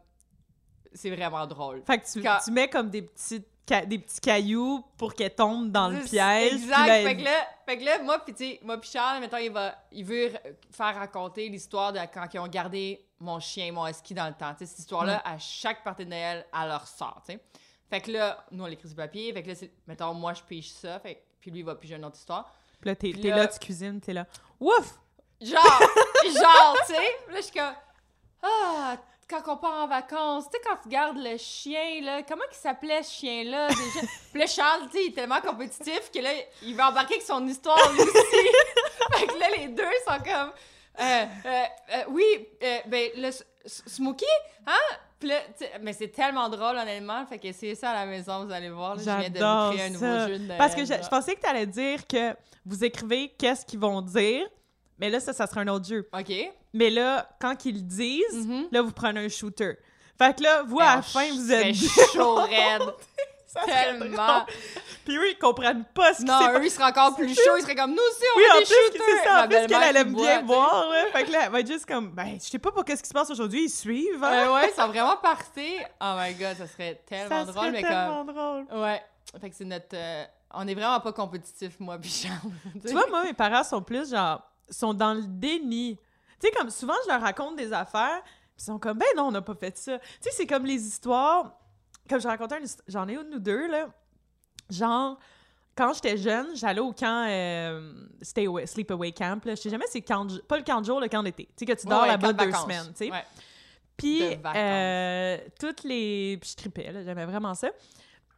C'est vraiment drôle. Fait que tu, Quand- tu mets comme des petits, ca- des petits cailloux pour qu'elle tombe dans le piège. Exact. là, fait, que là, fait que là, moi, puis tu sais, moi puis Charles, mettons, il, va, il veut faire raconter l'histoire de quand ils ont gardé mon chien, mon husky dans le temps. Tu sais, cette histoire-là, à chaque partie de Noël, elle leur sort, tu sais. Fait que là, nous, on l'écrit sur papier. Fait que là, c'est- mettons, moi, je pige ça. Fait puis lui, il va piger une autre histoire. Puis là, t'es là- là, tu cuisines, t'es là. Ouf! Genre, genre, tu sais. Là, je suis comme, ah, quand on part en vacances, tu sais, quand tu gardes le chien, là, comment il s'appelait ce chien-là déjà? Puis là, Charles, tu sais, il est tellement compétitif que là, il va embarquer avec son histoire lui aussi. fait que là, les deux sont comme, euh, euh, euh, oui, euh, ben, le Smokey, hein? Puis tu mais c'est tellement drôle, honnêtement. Fait que essayez ça à la maison, vous allez voir. là, je viens de J'adore vous créer un nouveau ça. jeu de Noël, Parce que je, pensais que t'allais dire que vous écrivez qu'est-ce qu'ils vont dire, mais là, ça, ça sera un autre jeu. OK. Mais là, quand ils le disent, Mhm. là, vous prenez un shooter. Fait que là, vous, à la Alors, fin, vous êtes... chaud raide. Ça tellement. Puis eux, ils comprennent pas ce qui s'est Non, eux, ils seraient encore plus chauds. Ils seraient comme nous aussi, on Oui, en des plus, shooters. c'est ça? En plus, qu'elle elle aime bien boire, là. Fait que là, elle va être juste comme, ben, je sais pas pour qu'est-ce qui se passe aujourd'hui, ils suivent, hein. Euh, ouais, ils sont vraiment partis. Oh my god, ça serait tellement ça drôle, serait mais tellement drôle. Ouais. Fait que c'est notre. euh, On est vraiment pas compétitifs, moi, puis Charles. Tu vois, moi, mes parents sont plus, genre, sont dans le déni. Tu sais, comme souvent, je leur raconte des affaires, puis ils sont comme, ben non, on n'a pas fait ça. Tu sais, c'est comme les histoires. Comme je racontais une hist- j'en ai une ou deux, là. Genre, quand j'étais jeune, j'allais au camp euh, Stay Away, Sleep Away Camp. Là. Je sais jamais, c'est camp pas le camp de jour, le camp d'été. Tu sais, que tu dors Ouais, là-bas deux vacances. semaines, tu sais. Ouais. Puis, euh, toutes les. Puis je tripais, j'aimais vraiment ça.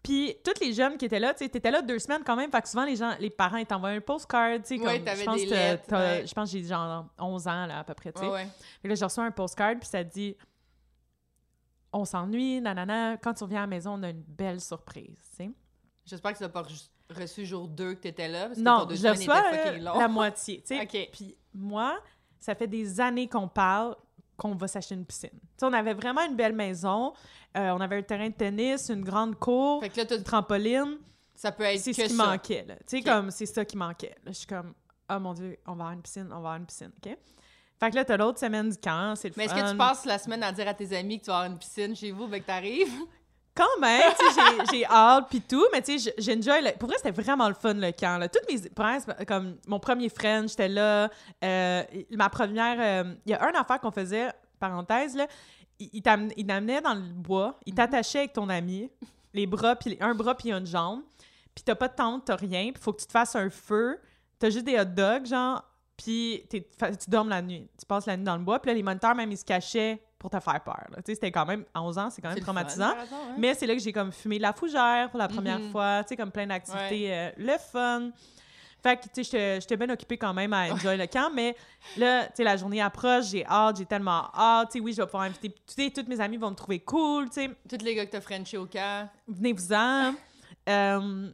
Puis, tous les jeunes qui étaient là, tu sais, t'étais là deux semaines quand même. Fait que souvent, les gens, les parents, ils t'envoient un postcard, tu sais. Ouais, comme, t'avais je pense des que lettres, t'as- ouais. Je pense que j'ai genre 11 ans, là, à peu près, tu sais. Là, j'ai reçu un postcard, puis ça dit On s'ennuie, nanana. Quand tu reviens à la maison, on a une belle surprise, tu sais. J'espère que tu l'as pas reçu- jour 2 que t'étais là. Parce que Non, ton je reçois long. la moitié, tu sais. OK. Puis moi, ça fait des années qu'on parle qu'on va s'acheter une piscine. Tu sais, on avait vraiment une belle maison. euh, on avait un terrain de tennis, une grande cour, Fait que là, une trampoline. Ça peut être c'est ce qui ça. manquait, là. Tu sais, comme, c'est ça qui manquait. Là, je suis comme, oh mon Dieu, on va avoir une piscine, on va avoir une piscine, OK? Fait que là, t'as l'autre semaine du camp, c'est le Mais est-ce que tu passes la semaine à dire à tes amis que tu vas avoir une piscine chez vous, ben que t'arrives? Quand même, tu sais, j'ai- hâte pis tout, mais tu sais, j'ai enjoy. le- Pour vrai, c'était vraiment le fun, le camp, là. Toutes mes princes, comme mon premier friend, j'étais là. Euh, ma première... euh, Il y a une affaire qu'on faisait, parenthèse, là. Il, il t'am- il t'amenait dans le bois, il t'attachait avec ton ami, les bras, puis un bras puis une jambe, puis t'as pas de tente, t'as rien, puis faut que tu te fasses un feu, t'as juste des hot dogs, genre, puis tu dormes la nuit. Tu passes la nuit dans le bois, puis là, les moniteurs, même, ils se cachaient pour te faire peur. Tu sais, c'était quand même... À 11 ans, c'est quand même fun, traumatisant. hein? Mais c'est là que j'ai comme fumé de la fougère pour la première Mhm. fois, tu sais, comme plein d'activités, euh, le fun. Fait que, tu sais, j'étais- bien occupée quand même à enjoy le camp, mais là, tu sais, la journée approche, j'ai hâte, j'ai tellement hâte, tu sais, oui, je vais pouvoir inviter, tu sais, toutes mes amies vont me trouver cool, tu sais, Tous les gars que t'as Frenché au camp. venez-vous-en. Euh,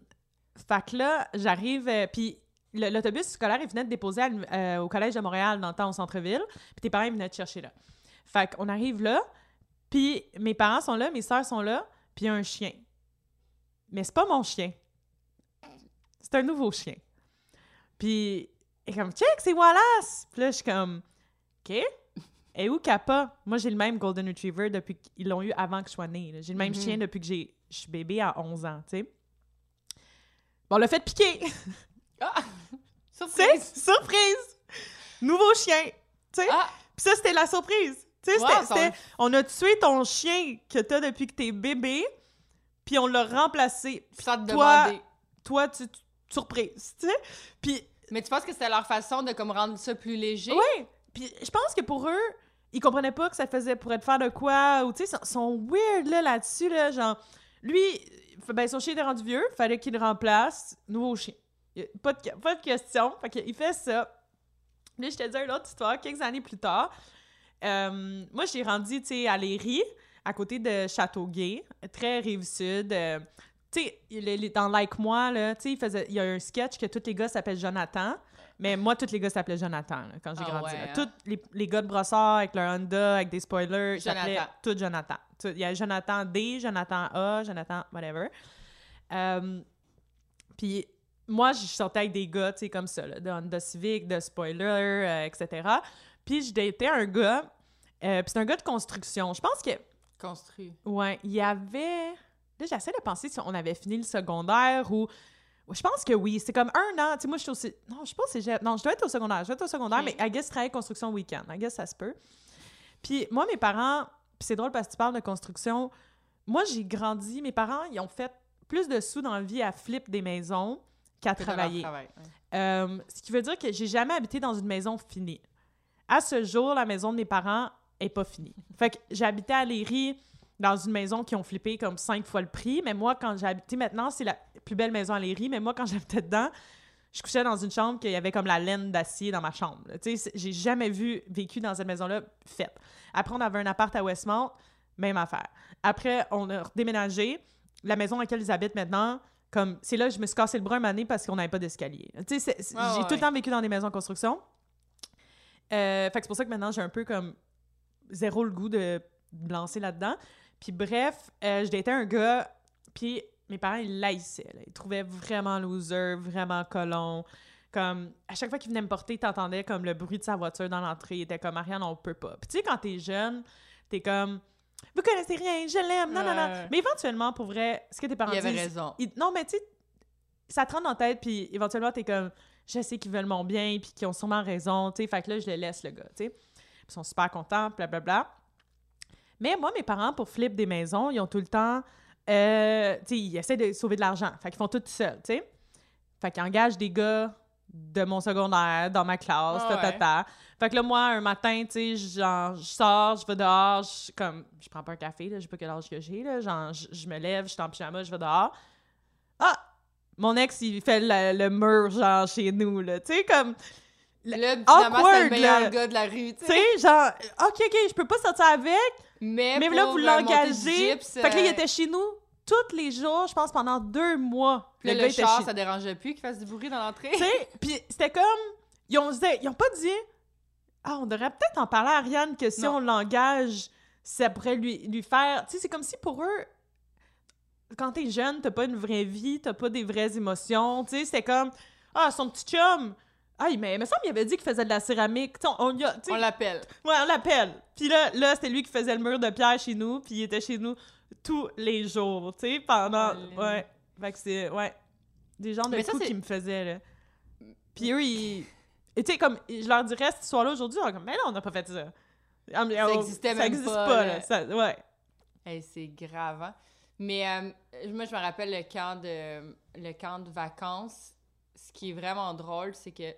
fait que là, j'arrive, euh, puis l'autobus scolaire, il venait de déposer à euh, au Collège de Montréal, dans le temps, au centre-ville, puis tes parents, ils venaient te chercher là. Fait qu'on arrive là, puis mes parents sont là, mes sœurs sont là, puis il y a un chien. Mais c'est pas mon chien. C'est un nouveau chien. Puis, elle est comme, check, c'est Wallace! Puis là, je suis comme, OK. Et où Kappa? Moi, j'ai le même Golden Retriever depuis qu'ils l'ont eu avant que je sois née. J'ai le même Mhm. chien depuis que j'ai- je suis bébé à 11 ans, tu sais. Bon, on l'a fait piquer! Ah! Surprise! surprise! Nouveau chien! Tu sais? Ah! Puis ça, c'était la surprise. Tu sais, Wow, c'était- ça- c'était- on a tué ton chien que t'as depuis que t'es bébé, puis on l'a remplacé. Puis Sans te toi, toi, tu, tu- surprise, tu sais? Puis, Mais tu penses que c'était leur façon de comme rendre ça plus léger? ouais, puis je pense que pour eux, ils comprenaient pas que ça faisait pour être faire de quoi, ou tu sais, ils sont- sont weird là, là-dessus, là, genre, lui, ben, son chien était rendu vieux, fallait qu'il le remplace, nouveau chien. Pas de, pas de question, fait qu'il fait ça. Là, je te dis une autre histoire, quelques années plus tard. Euh, moi, j'ai rendu, tu sais, à Léry, à côté de Châteauguay, très rive-sud. euh, tu sais, dans Like Moi, là, tu sais, il faisait- il y a un sketch que tous les gars s'appellent Jonathan, mais moi, tous les gars s'appelaient Jonathan, là, quand j'ai Ah grandi. ouais, hein? Tous les, les gars de Brossard avec leur Honda, avec des spoilers, ils s'appelaient Jonathan. tous Jonathan. Tout- Il y a Jonathan D, Jonathan A, Jonathan whatever. Euh, puis moi, je sortais avec des gars, tu sais, comme ça, là, de Honda Civic, de spoiler, euh, etc. Puis je datais un gars, euh, puis c'est un gars de construction. Je pense que, Construit. ouais, il y avait... Là, j'essaie de penser si on avait fini le secondaire ou... Je pense que oui, c'est comme un an. Tu sais, moi, je suis aussi... Non, je pas si j'ai... Non, je dois être au secondaire. Je dois être au secondaire, mais I guess je travaille construction week-end. I guess ça se peut. Puis moi, mes parents... Puis c'est drôle parce que tu parles de construction. Moi, j'ai grandi... Mes parents, ils ont fait plus de sous dans la vie à flip des maisons qu'à travailler. travail. Euh, ce qui veut dire que j'ai jamais habité dans une maison finie. À ce jour, la maison de mes parents est pas finie. Fait que j'habitais à Léry dans une maison qui ont flippé comme cinq fois le prix, mais moi, quand j'ai habité, maintenant, c'est la plus belle maison à Léry, mais moi, quand j'habitais dedans, je couchais dans une chambre qu'il y avait comme la laine d'acier dans ma chambre. Tu sais, j'ai jamais vu, vécu dans cette maison-là faite. Après, on avait un appart à Westmount, même affaire. Après, on a déménagé. La maison dans laquelle ils habitent maintenant, comme c'est là que je me suis cassé le bras une année parce qu'on n'avait pas d'escalier. Tu sais, j'ai ouais, tout le temps vécu dans des maisons en construction. Euh, fait que c'est pour ça que maintenant, j'ai un peu comme zéro le goût de me lancer là-dedans. Puis bref, euh, je datais un gars, puis mes parents, ils laissaient. Ils trouvaient vraiment loser, vraiment colon. Comme, à chaque fois qu'il venait me porter, t'entendais comme le bruit de sa voiture dans l'entrée. Il était comme, Ariane, on peut pas. Puis tu sais, quand t'es jeune, t'es comme, vous connaissez rien, je l'aime, non, non, non. Mais éventuellement, pour vrai, ce que tes parents Il avait disent, raison. ils- non, mais tu sais, ça te rentre dans la tête, puis éventuellement, t'es comme, je sais qu'ils veulent mon bien, puis qu'ils ont sûrement raison, tu sais. Fait que là, je le laisse, le gars, tu sais. Ils sont super contents, blablabla. Mais moi, mes parents, pour flip des maisons, ils ont tout le temps. euh, tu sais, ils essaient de sauver de l'argent. Fait qu'ils font tout seuls, tu sais. Fait qu'ils engagent des gars de mon secondaire dans ma classe, Ah ta, ta, ouais. ta. Fait que là, moi, un matin, tu sais, genre, je sors, je vais dehors, je, comme, je prends pas un café, là, je sais pas quel âge que j'ai, là, genre, je, je me lève, je suis en pyjama, je vais dehors. Ah! Mon ex, il fait le, le mur, genre, chez nous, là, tu sais, comme, Là, c'est awkward, le meilleur là. gars de la rue, tu tu sais. genre, OK, OK, je peux pas sortir avec, Mais, mais là, vous l'engagez. Fait que là, il euh, était chez nous tous les jours, je pense, pendant deux mois. puis gars le était char, chez- ça dérangeait plus qu'il fasse du bruit dans l'entrée. Tu sais, puis c'était comme... Ils ont, ils ont pas dit... Ah, on devrait peut-être en parler à Ariane que si Non. on l'engage, ça pourrait lui, lui faire... Tu sais, c'est comme si pour eux... quand t'es jeune, t'as pas une vraie vie, t'as pas des vraies émotions. Tu sais, c'était comme, ah, son petit chum. Ah, mais il me semble qu'il avait dit qu'il faisait de la céramique. On, On l'appelle. Ouais, on l'appelle. Puis là, là c'était lui qui faisait le mur de pierre chez nous, puis il était chez nous tous les jours, tu sais, pendant... Colin. Ouais. Fait que c'est... Ouais. Des gens de Mais ça, coups qui me faisaient, là. Puis eux, ils... Et tu sais, comme, je leur dirais cette histoire-là aujourd'hui, sont comme, mais non, on n'a pas fait ça. Ah, Ça oh, existait ça même existe pas, pas, là. là. Ça- ouais. Hey, c'est grave, hein? Mais euh, moi, je me rappelle le camp de, le camp de vacances. Ce qui est vraiment drôle, c'est que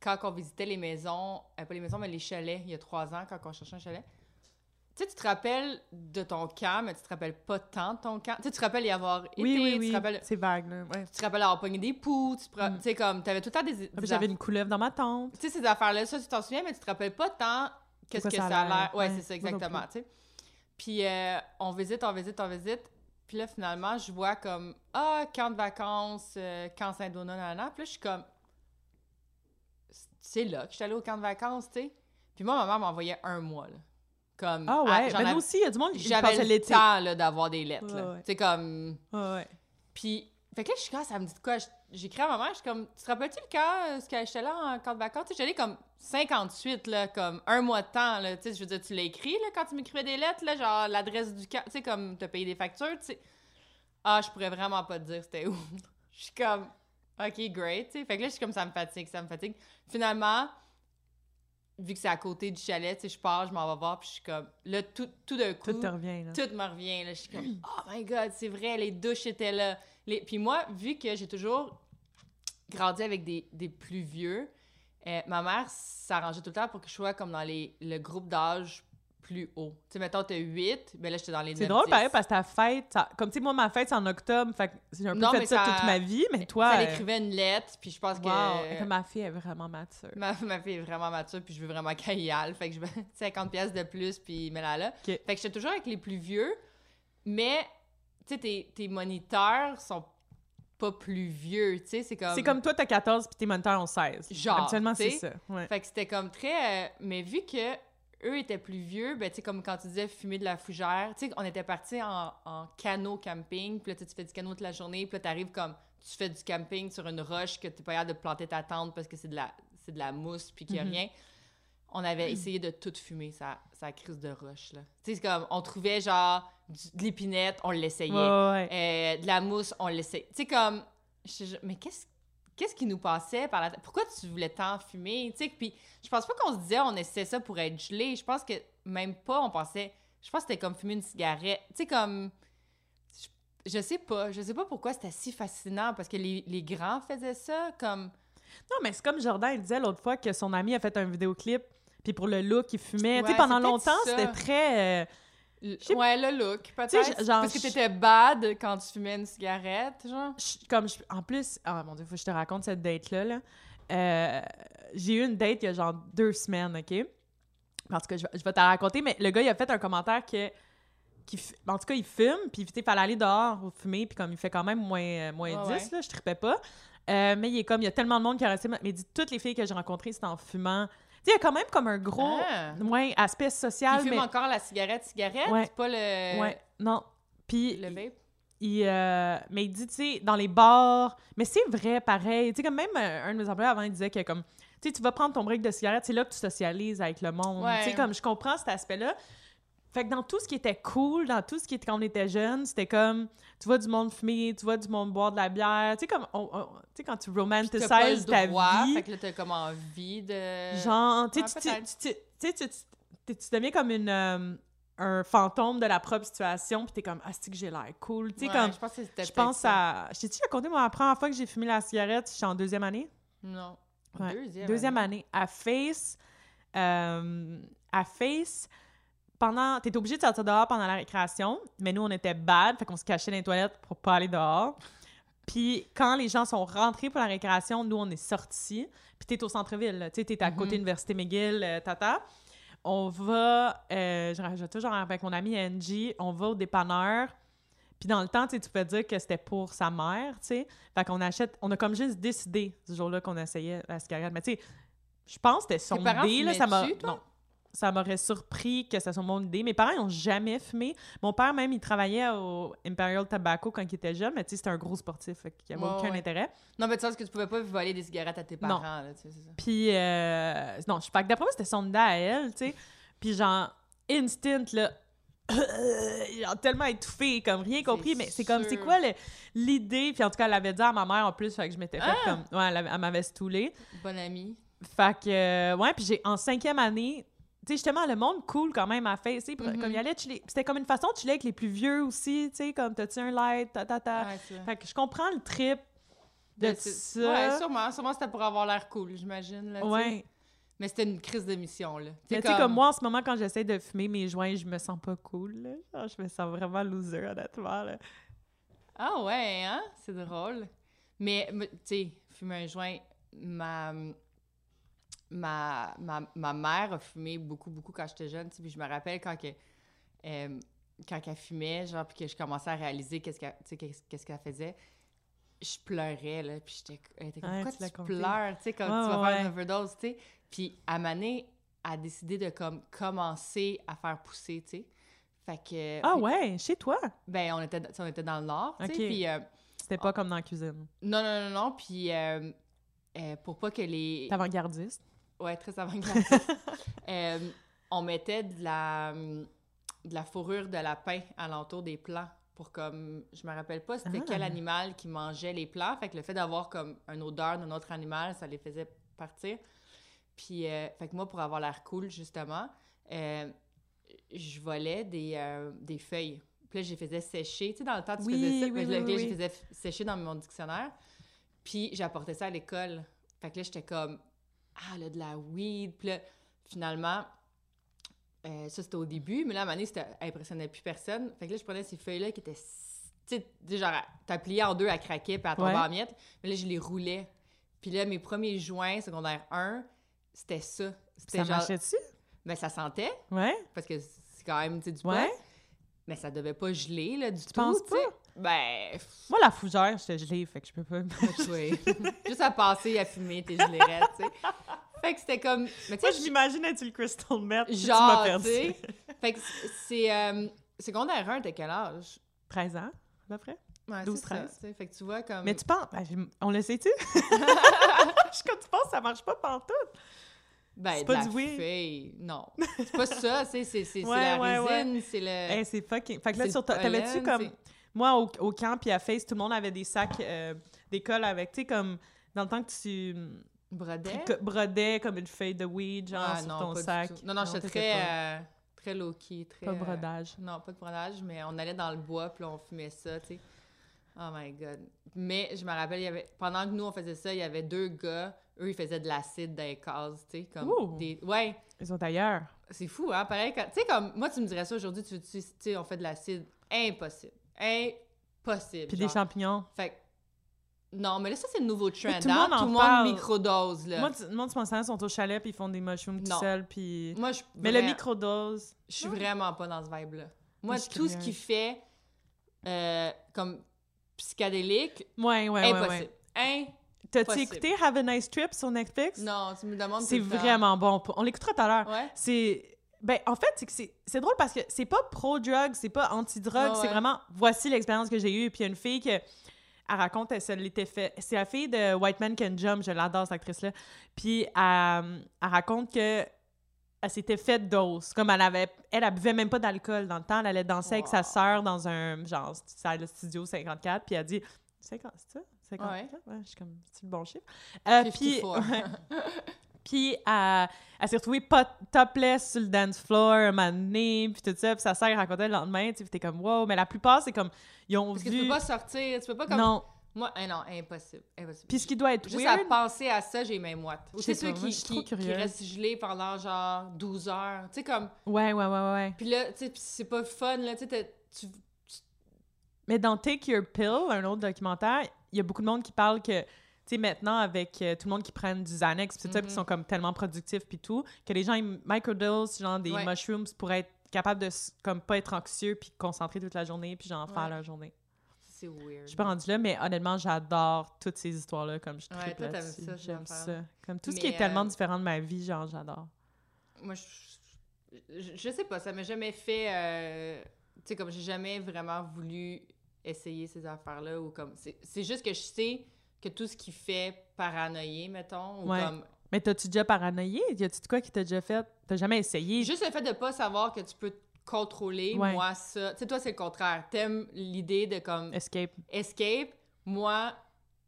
quand on visitait les maisons, euh, pas les maisons, mais les chalets, il y a trois ans, quand on cherchait un chalet, tu sais, tu te rappelles de ton camp, mais tu te rappelles pas tant de ton camp. Tu sais, tu te rappelles y avoir été, Oui, oui, tu oui. te rappelles, C'est vague, là. Ouais. tu te rappelles avoir pogné des poux, tu te Mm. tu sais, comme, t'avais tout le temps des... des Ah, J'avais aff- une couleuvre dans ma tente. tu sais, ces affaires-là, ça, tu t'en souviens, mais tu te rappelles pas tant qu'est-ce que ça a l'air? Ouais, Ouais, c'est ça, exactement, tu sais. Puis euh, on visite, on visite, on visite. Puis là, finalement, je vois comme, ah, camp de vacances, euh, camp Saint-Donat, nanana. Puis là, je suis comme, c'est là que je suis allée au camp de vacances, tu sais. Puis moi, ma mère m'a envoyé un mois, là. Comme, Ah ouais, j'en ben aussi, il y a du monde qui j'avais le l'été. temps, là, d'avoir des lettres. Ouais, ouais. Tu sais, comme... Ouais. Puis, fait que là, je suis comme, ça me dit de quoi? J'écris à ma mère, je suis comme, tu te rappelles-tu le camp, euh, ce que j'étais là en camp de vacances? Tu sais, j'allais comme 58, là, comme un mois de temps, là. Tu sais, je veux dire, tu l'as écrit, là, quand tu m'écrivais des lettres, là, genre l'adresse du camp, tu sais, comme t'as payé des factures, tu sais. Ah, je pourrais vraiment pas te dire c'était où. Je suis comme, OK, great, tu sais. Fait que là, je suis comme, ça me fatigue, ça me fatigue. Finalement, vu que c'est à côté du chalet, tu sais, je pars, je m'en vais voir, puis je suis comme, là, tout, tout d'un coup Tout te revient, là. tout me revient. Là. Je suis comme, oh my god, c'est vrai, les douches étaient là. Les... Puis moi, vu que j'ai toujours grandi avec des, des plus vieux, euh, ma mère s'arrangeait tout le temps pour que je sois comme dans les, le groupe d'âge plus haut. Tu sais, mettons, t'as 8, mais là, j'étais dans les 9 C'est drôle, 10. pareil, parce que ta fête, ça- comme tu sais, moi, ma fête, c'est en octobre, fait que j'ai un peu Non, fait mais ça, ça- toute ma vie, mais toi. Ça euh, écrivait une lettre, puis je pense wow, que... et ma fille est vraiment mature. Ma, ma fille est vraiment mature, puis je veux vraiment qu'elle y aille. Fait que je veux 50 pièces de plus, puis mets-la là. Ok. Fait que j'étais toujours avec les plus vieux, mais, tu sais, tes, tes moniteurs sont pas plus vieux, tu sais, c'est comme... C'est comme toi, t'as 14 puis tes moniteurs ont 16. Genre, c'est ça. Ouais. Fait que c'était comme très... euh, mais vu que eux étaient plus vieux, ben, tu sais, comme quand tu disais fumer de la fougère, tu sais, on était partis en, en canot camping, puis là, tu fais du canot toute la journée, puis là, t'arrives comme... Tu fais du camping sur une roche que t'es pas capable de planter ta tente parce que c'est de la, c'est de la mousse, puis qu'il y a Mhm. rien. On avait essayé de tout fumer, sa, sa crise de roche, là. Tu sais, c'est comme, on trouvait, genre, du- de l'épinette, on l'essayait. Ouais, ouais. Euh, de la mousse, on l'essaie. Tu sais, comme. je- je- mais qu'est-ce qu'est-ce qui nous passait par la tête? Pourquoi tu voulais tant fumer? Tu sais, puis je pense pas qu'on se disait on essaie ça pour être gelé. Je pense que même pas, on pensait. Je pense que c'était comme fumer une cigarette. Tu sais, comme. Je, je sais pas. Je sais pas pourquoi c'était si fascinant parce que les, les grands faisaient ça. Comme. Non, mais c'est comme Jordan il disait l'autre fois que son ami a fait un vidéoclip, puis pour le look, il fumait. tu sais, pendant longtemps, c'était très. euh, Ouais, le look, peut-être. Parce que t'étais bad quand tu fumais une cigarette, genre. comme je- en plus, ah mon dieu, faut que je te raconte cette date-là. Là. Euh, j'ai eu une date il y a genre deux semaines, OK? Parce que je, vais- je vais te raconter, mais le gars, il a fait un commentaire que. Qui, en tout cas, il fume, puis il fallait aller dehors pour fumer, puis comme il fait quand même moins, euh, moins Ouais, 10, ouais. là, je tripais pas. Euh, mais il est comme, il y a tellement de monde qui a resté, mais dit toutes les filles que j'ai rencontrées, c'était en fumant. Il y a quand même comme un gros Ah. ouais, aspect social, Il fume mais... encore la cigarette, cigarette, Ouais. pas le. Ouais, non. Puis, Le vape. il, euh, mais il dit, tu sais, dans les bars, mais c'est vrai, pareil. Tu sais, comme même euh, un de mes employés avant, il disait que comme, tu sais, tu vas prendre ton break de cigarette, c'est là que tu socialises avec le monde. Ouais. Tu sais, comme, je comprends cet aspect-là. Fait que dans tout ce qui était cool, dans tout ce qui était quand on était jeune, c'était comme, tu vois du monde fumer, tu vois du monde boire de la bière. Tu sais, comme, on- on- tu sais, quand tu romanticises ta droit, vie. fait que là, t'as comme envie de... Genre, tu sais, tu- deviens comme une, euh, un fantôme de la propre situation, puis t'es comme, ah, c'est que j'ai l'air cool. Tu sais, Ouais, comme, je pense que c'était je pense à. Je t'ai-tu raconté, moi, la première fois que j'ai fumé la cigarette, j'étais en deuxième année? Non. Ouais. Deuxième. Deuxième année. À Face. euh, à Face. Pendant. T'étais obligé de sortir dehors pendant la récréation, mais nous, on était bad, fait qu'on se cachait dans les toilettes pour pas aller dehors. Puis quand les gens sont rentrés pour la récréation, nous, on est sortis. Puis t'es au centre-ville, tu sais, t'es à côté de Mhm. l'Université McGill, euh, tata. On va, euh, je rajoute toujours avec mon ami Angie, on va au dépanneur. Puis dans le temps, tu peux dire que c'était pour sa mère, tu sais. Fait qu'on achète, on a comme juste décidé ce jour-là qu'on essayait la cigarette. Mais tu sais, je pense que c'était son dé, là, ça m'a... Non. Ça m'aurait surpris que ça soit mon idée. Mes parents n'ont jamais fumé. Mon père, même, il travaillait au Imperial Tobacco quand il était jeune, mais tu sais, c'était un gros sportif, fait qu'il n'y avait aucun ouais. intérêt. Non, mais tu sais que tu pouvais pas voler des cigarettes à tes Non. parents, là, tu sais, c'est ça. Puis, euh, non, je sais pas que d'après moi, c'était son idée à elle, tu sais. Puis, genre, instant, là, genre, tellement étouffé, comme rien compris, mais c'est comme, c'est quoi le- l'idée? Puis, en tout cas, elle l'avait dit à ma mère en plus, fait que je m'étais fait Ah! comme, ouais, elle, avait- elle m'avait stoulé. Bonne amie. Fait que, euh, ouais, puis j'ai, en cinquième année, sais, justement, le monde cool quand même à pour- Mhm. comme il allait chiller. Puis C'était comme une façon de chiller avec les plus vieux aussi, tu sais, comme t'as-tu un light, ta ta ta. Ouais. Fait que je comprends le trip de De- c'est- ça. Ouais, sûrement. Sûrement, c'était pour avoir l'air cool, j'imagine. Ouais. Mais c'était une crise de mission, là. Mais tu sais, comme moi, en ce moment, quand j'essaie de fumer mes joints, je me sens pas cool, là. Genre, je me sens vraiment loser, honnêtement, là. Ah ouais, hein? C'est drôle. Mais, mais, tu sais, fumer un joint, ma, ma, ma, ma mère a fumé beaucoup, beaucoup quand j'étais jeune, puis je me rappelle quand que, euh, quand elle fumait, genre, puis que je commençais à réaliser qu'est-ce qu'elle, faisait, je pleurais, là, puis j'étais elle était comme, Ouais, pourquoi tu tu pleures, tu sais, Ouais, tu vas ouais, faire une overdose, tu sais. Puis, à Mané a décidé de, comme, commencer à faire pousser, tu sais. Fait que... Ah ouais, chez toi? Ben, on était, on était dans le nord, tu sais, puis... euh, C'était pas comme dans la cuisine. non, non, non, non. Puis euh, euh, pour pas que les. T'es avant-gardiste. Ouais, très avant-gardiste. Euh, on mettait de la, de la fourrure de lapin alentour des plants pour comme. Je me rappelle pas c'était Ah. quel animal qui mangeait les plants. Fait que le fait d'avoir comme une odeur d'un autre animal, ça les faisait partir. Puis, euh, fait que moi, pour avoir l'air cool, justement, euh, je volais des, euh, des feuilles. Puis là, je les faisais sécher. Tu sais, dans le temps, tu Oui, faisais ça. oui, puis oui, là, oui, je les faisais sécher dans mon dictionnaire. Puis j'apportais ça à l'école. Fait que là, j'étais comme, ah, là, de la weed. Puis là, finalement, euh, ça, c'était au début. Mais là, à un moment donné, ça impressionnait plus personne. Fait que là, je prenais ces feuilles-là qui étaient, tu sais, genre, t'as plié en deux, à craquer, puis à tomber Ouais. en miettes. Mais là, je les roulais. Puis là, mes premiers joints, secondaire 1, c'était ça. C'était Ça genre, marchait-tu? ben, ça sentait, Ouais? parce que c'est quand même, tu sais, du pot. Ouais? Mais ça devait pas geler, là, du tout. penses tu sais. Ben, Moi, la fougère, j'étais gelée, fait que je peux pas... oui. Juste à passer, à fumer, tes gelérettes, tu sais. Fait que c'était comme. Mais Moi, je m'imagine être le crystal meth, tu Genre, m'as tu perdu. sais. Fait que c'est. Euh, secondaire 1, t'as quel âge? 13 ans, à peu près. Ouais, 12, c'est ça, 13. tu sais. Fait que tu vois comme. Mais tu penses... ben, on le sait-tu? je suis comme, tu penses ça marche pas pantoute? Ben, c'est pas du feuille, Non. C'est pas ça. C'est c'est- c'est Ouais, la ouais, ouais. résine, c'est le. Hey, c'est fucking... Fait que là, sur ta- t'avais-tu comme... Moi, au, au camp, puis à Face, tout le monde avait des sacs euh, d'école avec, tu sais, comme... Dans le temps que tu que- brodais comme une feuille de weed, genre, Ah, sur non, ton sac. tout. Non, non, j'étais très, euh, très low-key. Très, Pas euh, brodage. non, pas de brodage, mais on allait dans le bois, puis on fumait ça, tu sais. Oh my God. Mais je me rappelle, il y avait, pendant que nous, on faisait ça, il y avait deux gars, eux, ils faisaient de l'acide dans les cases, tu sais, comme Ouh. des... Ouais, Ils sont ailleurs. c'est fou, hein, pareil. quand- Tu sais, comme, moi, tu me dirais ça aujourd'hui, tu tu sais, on fait de l'acide? Impossible. Impossible. Puis genre. des champignons. Fait non, mais là, ça, c'est le nouveau trend, tout le hein? monde en Tout le monde parle. microdose, là. Moi, tu- moi, tu m'en sont au chalet, puis ils font des mushrooms tout seuls, puis... Moi, je... Mais le vrai- microdose... Je suis vraiment pas dans ce vibe-là. Moi, tout ce qui fait euh, comme psychédélique, Ouais, ouais, ouais, impossible. ouais. T'as-tu Impossible. écouté Have a Nice Trip sur Netflix? Non, tu me demandes C'est tout le vraiment bon. On l'écoutera tout à l'heure. Ouais. C'est... Ben, en fait, c'est que c'est, c'est drôle parce que c'est pas pro-drug, c'est pas anti-drug, Ouais, c'est vraiment voici l'expérience que j'ai eue. Puis il y a une fille que elle raconte, elle se l'était fait. C'est la fille de White Man Can Jump, je l'adore cette actrice-là. Puis elle, elle raconte que elle s'était faite dose. Comme elle avait. Elle, elle buvait même pas d'alcool dans le temps. Elle allait danser avec sa sœur dans un genre de studio 54. Puis elle dit 50, c'est ça? 54? Ouais. Ouais, je suis comme, c'est le bon chiffre? Euh, puis, 54. ouais. Puis elle, elle s'est retrouvée pas topless sur le dance floor un moment donné, puis tout ça, puis sa sœur racontait le lendemain, tu sais, t'es comme wow, mais la plupart c'est comme ils ont Parce que tu peux pas sortir, tu peux pas comme... non. Moi, hein, non, impossible, impossible. Puis ce qui doit être Juste weird, à penser à ça, j'ai mains moites. Ou c'est sais ceux qui, qui, qui restent gelés pendant genre 12 heures. Tu sais, comme... ouais, ouais, ouais, ouais. Puis là, tu sais, c'est pas fun, là, tu sais, t'as- tu... Mais dans Take Your Pill, un autre documentaire, il y a beaucoup de monde qui parle que, tu sais, maintenant, avec euh, tout le monde qui prennent du Xanax, pis tout ça, Mhm. qui sont comme tellement productifs, puis tout, que les gens, ils microdose, genre des Ouais. mushrooms pour être capables de, comme, pas être anxieux, puis concentrer toute la journée, puis genre faire leur journée. C'est weird. Je suis pas rendue là, mais honnêtement, j'adore toutes ces histoires-là, comme je Ouais, tripe ça, ces J'aime ça. Comme tout ce qui est tellement euh, différent de ma vie, genre, j'adore. Moi, je je, je sais pas, ça m'a jamais fait. euh, tu sais, comme j'ai jamais vraiment voulu essayer ces affaires-là. Ou comme. C'est c'est juste que je sais que tout ce qui fait paranoïer, mettons, ou Ouais. comme. Mais t'as-tu déjà paranoïé? Y a-tu de quoi qui t'a déjà fait? T'as jamais essayé? Juste le fait de pas savoir que tu peux contrôler, Ouais. moi, ça. Tu sais, toi, c'est le contraire. T'aimes l'idée de comme Escape. escape. Moi,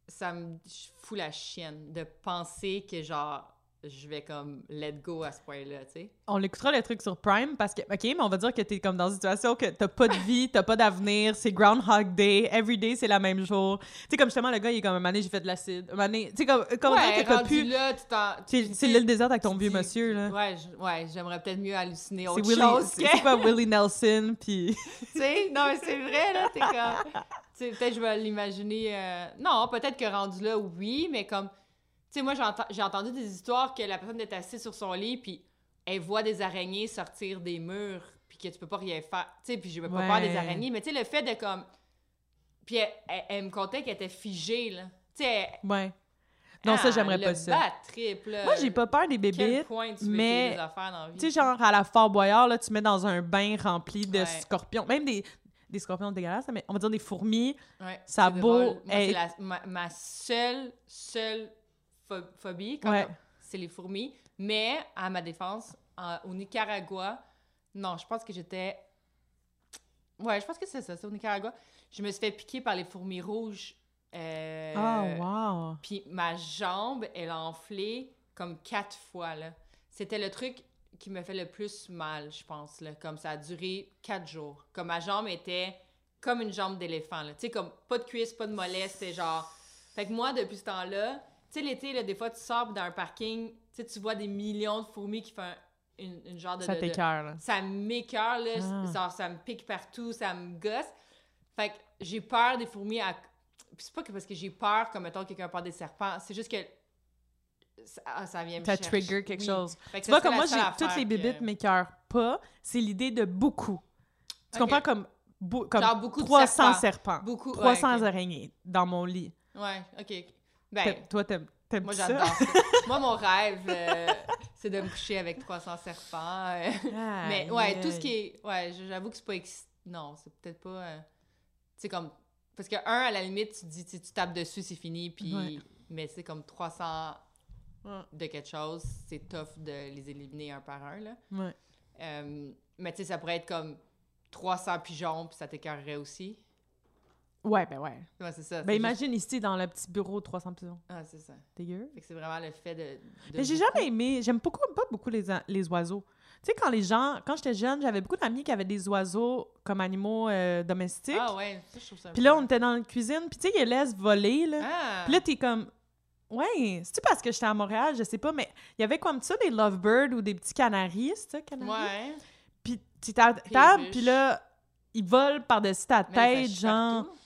ça me je fous la chienne de penser que genre je vais comme let go à ce point-là, tu sais. On l'écoutera le truc sur Prime parce que, OK, mais on va dire que t'es comme dans une situation que t'as pas de vie, t'as pas d'avenir, c'est Groundhog Day, every day c'est la même jour. Tu sais, comme justement, le gars, il est comme, un donné, j'ai fait de l'acide. Un donné, tu sais, comme, comment ouais, t'as rendu pu. là, tu t'en... C'est l'île déserte avec ton vieux monsieur, là. Ouais, ouais, j'aimerais peut-être mieux halluciner autre Willie, chose c'est que... c'est pas Willie Nelson, puis tu sais, non, mais c'est vrai, là, t'es comme... Tu sais, peut-être je vais l'imaginer... euh, Non, peut-être que rendu là, oui, mais comme... Tu sais, moi, j'ai enten- j'ai entendu des histoires que la personne est assise sur son lit, puis elle voit des araignées sortir des murs, puis que tu peux pas rien faire. Tu sais, puis j'ai pas peur Ouais. des araignées, mais tu sais, le fait de comme... Puis elle, elle- elle me contait qu'elle était figée, là. Tu sais, ouais. Non, ça, j'aimerais pas ça. bad trip, là. Moi, j'ai pas peur des veux mais-? Tu sais, genre à la Fort Boyard, là, tu mets dans un bain rempli de Ouais. scorpions, même des, des scorpions dégueulasses, mais on va dire des fourmis. Ouais, Ça beau. Moi, c'est ma, ma seule, seule phobie, quand Ouais. c'est les fourmis. Mais, à ma défense, en- au Nicaragua, non, je pense que j'étais... Ouais, je pense que c'est ça, c'est au Nicaragua. Je me suis fait piquer par les fourmis rouges. euh, Ah, wow. Puis ma jambe, elle a enflé comme quatre fois, là. C'était le truc qui me fait le plus mal, je pense, là. Comme ça a duré quatre jours. Comme ma jambe était comme une jambe d'éléphant, là. Tu sais, comme pas de cuisse, pas de mollet, c'était genre... Fait que moi, depuis ce temps-là, sais, l'été, là, des fois, tu sors dans un parking, tu tu vois des millions de fourmis qui font un- une, une genre de... Ça là. ça m'écoeure, là. Ah. Genre, ça me pique partout, ça me gosse. Fait que j'ai peur des fourmis à... Puis c'est pas que parce que j'ai peur, comme mettons quelqu'un peur des serpents, c'est juste que ça, ah, ça vient me Ça trigger quelque Oui. chose. Fait que Tu vois, comme moi, j'ai toutes les que- bébites m'écœurent pas. C'est l'idée de beaucoup. Tu Ok. comprends comme, bou- comme Genre beaucoup de 300 serpents. serpents, Beaucoup, ouais, 300 ok. araignées dans mon lit. Ouais, OK. Ben, Toi, t'aimes t'aimes moi, j'adore ça. moi, mon rêve, euh, c'est de me coucher avec 300 serpents. euh. Mais ouais, tout ce qui est. Ouais, j'avoue que c'est pas. ex- Non, c'est peut-être pas. euh, Tu sais, comme. Parce que, un, à la limite, tu dis, tu tapes dessus, c'est fini, puis. Ouais. Mais c'est comme 300 Ouais. de quelque chose, c'est tough de les éliminer un par un, là. Ouais. Mais tu sais, ça pourrait être comme 300 pigeons, puis ça t'écœurerait aussi. Ouais, ben ouais. Ouais, c'est ça. Ben imagine ici, dans le petit bureau, 300 pigeons. Ah, c'est ça. Dégueu. Fait que c'est vraiment le fait de. de Mais j'ai jamais aimé, j'aime beaucoup, pas beaucoup les, les oiseaux. Tu sais, quand les gens, quand j'étais jeune, j'avais beaucoup d'amis qui avaient des oiseaux comme animaux euh, domestiques. Ah ouais, ça, je trouve ça. Puis là, on était dans la cuisine, puis tu sais, ils les laissent voler, là. Ah! Puis là, t'es comme. Ouais, c'est-tu parce que j'étais à Montréal? Je sais pas, mais il y avait comme ça des lovebirds ou des petits canaris, c'est ça, canaris? Ouais. Puis tu t'as table, puis là, ils volent par-dessus ta tête, genre. partout.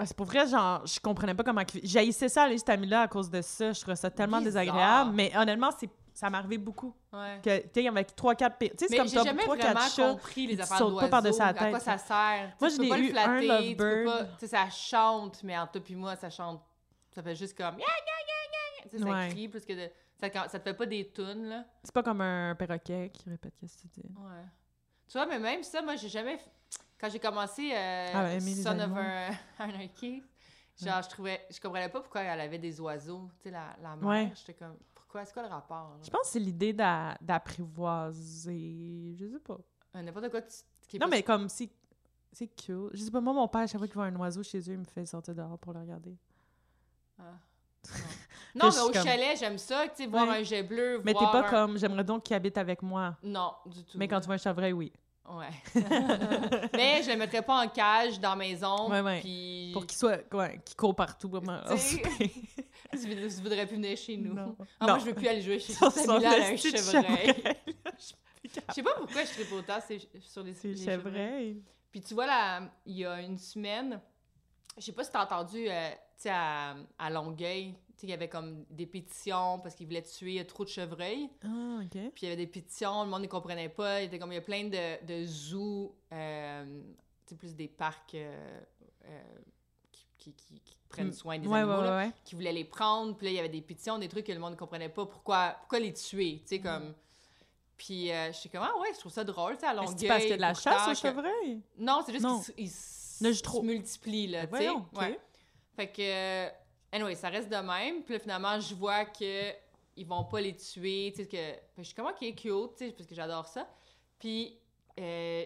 Ah, c'est pour vrai, genre, je comprenais pas comment. J'haïssais ça, aller cet ami-là, à cause de ça. Je trouvais ça tellement Bizarre. désagréable. Mais honnêtement, c'est ça m'arrivait beaucoup. Ouais. Que, tu sais, avec 3-4 Tu sais, c'est comme jamais 3-4 vraiment chats. compris les affaires sautent pas d'oiseaux. par-dessus la À quoi tête, ça sert? Moi, je le eu un flatter, tu peux lovebird. Tu sais, ça chante, mais entre toi puis moi, ça chante. Ça fait juste comme... Tu sais, ça Ouais. crie plus que de... Ça, ça te fait pas des tunes, là. C'est pas comme un perroquet qui répète qu'est-ce que tu dis. Ouais. Tu vois, mais même ça, moi, j'ai jamais... Quand j'ai commencé euh, Ah, les Son of Anarchy, genre, je trouvais... Je comprenais pas pourquoi elle avait des oiseaux, tu sais, la, la mère. Ouais. J'étais comme... Pourquoi? C'est quoi le rapport? là? Je pense que c'est l'idée d'a- d'apprivoiser. Je sais pas. Euh, N'importe quoi tu- qui Non, pas- mais comme c'est. C'est cute. Je sais pas, moi, mon père, à chaque fois qu'il voit un oiseau chez eux, il me fait sortir dehors pour le regarder. Ah. Non, mais au comme- chalet, j'aime ça, tu sais, voir Ouais. un jet bleu, Mais t'es pas un- comme j'aimerais donc qu'il habite avec moi. Non, du tout. Mais quand tu vois un chevreuil, oui. Ouais. mais je le mettrais pas en cage dans la maison, Ouais, ouais. puis... Pour qu'il soit. Ouais, qu'il court partout. Vraiment. Tu, voudrais- plus venir chez nous. Non. Ah, Non. moi, je veux plus aller jouer chez Sur cette son amie-là, elle a un chevreuil. Je sais pas pourquoi je tripe autant c'est- sur les, C'est les chevreuils. chevreuil. Puis tu vois, là, il y a une semaine, je sais pas si t'as entendu, euh, tu sais, à, à Longueuil, il y avait comme des pétitions parce qu'ils voulaient tuer trop de chevreuils. Ah, OK. Puis il y avait des pétitions, le monde ne comprenait pas. Il était comme il y a plein de, de zoos, euh, tu sais, plus des parcs euh, euh, qui, qui- qui- qui prennent Mm. soin des Ouais, animaux, ouais, là, ouais, ouais. qui voulaient les prendre. Puis là, il y avait des pétitions, des trucs que le monde ne comprenait pas. Pourquoi, pourquoi les tuer? Tu sais, comme. Puis euh, je suis comme, ah ouais, je trouve ça drôle, tu sais, à Est-ce Longueuil. que c'est parce qu'il y a de la chasse au que- chevreuil? Non, c'est juste qu'ils se- multiplient, là, Ben tu sais. voyons, ok. Ouais. Fait que, anyway, ça reste de même. Puis là, finalement, je vois que ils vont pas les tuer, tu sais, que... Que je suis comme, OK, cute, tu sais, parce que j'adore ça. Puis, euh,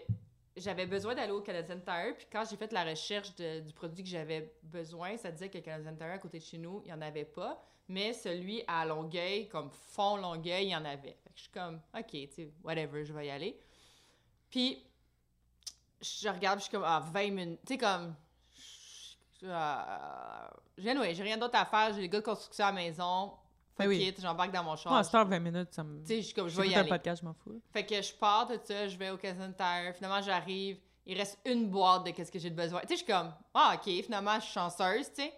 j'avais besoin d'aller au Canadian Tire. Puis quand j'ai fait la recherche du produit que j'avais besoin, ça disait que le Canadian Tire, à côté de chez nous, il y en avait pas. Mais celui à Longueuil, comme fond Longueuil, il y en avait. Je suis comme, OK, tu sais, whatever, je vais y aller. Puis, je regarde, je suis comme, ah, 20 minutes. Tu sais, comme. Je- euh, j'ai j'ai rien d'autre à faire. J'ai les gars de construction à la maison. Ben Fuck oui. it, j'embarque dans mon char. Ouais, c'est 20 minutes, ça me. Tu sais, je suis comme, je vais y aller. podcast, je m'en fous. Fait que je pars de ça, je vais au Canadian Tire. Finalement, j'arrive. Il reste une boîte de qu'est-ce que j'ai de besoin. Tu sais, je suis comme, ah, OK, finalement, je suis chanceuse, tu sais.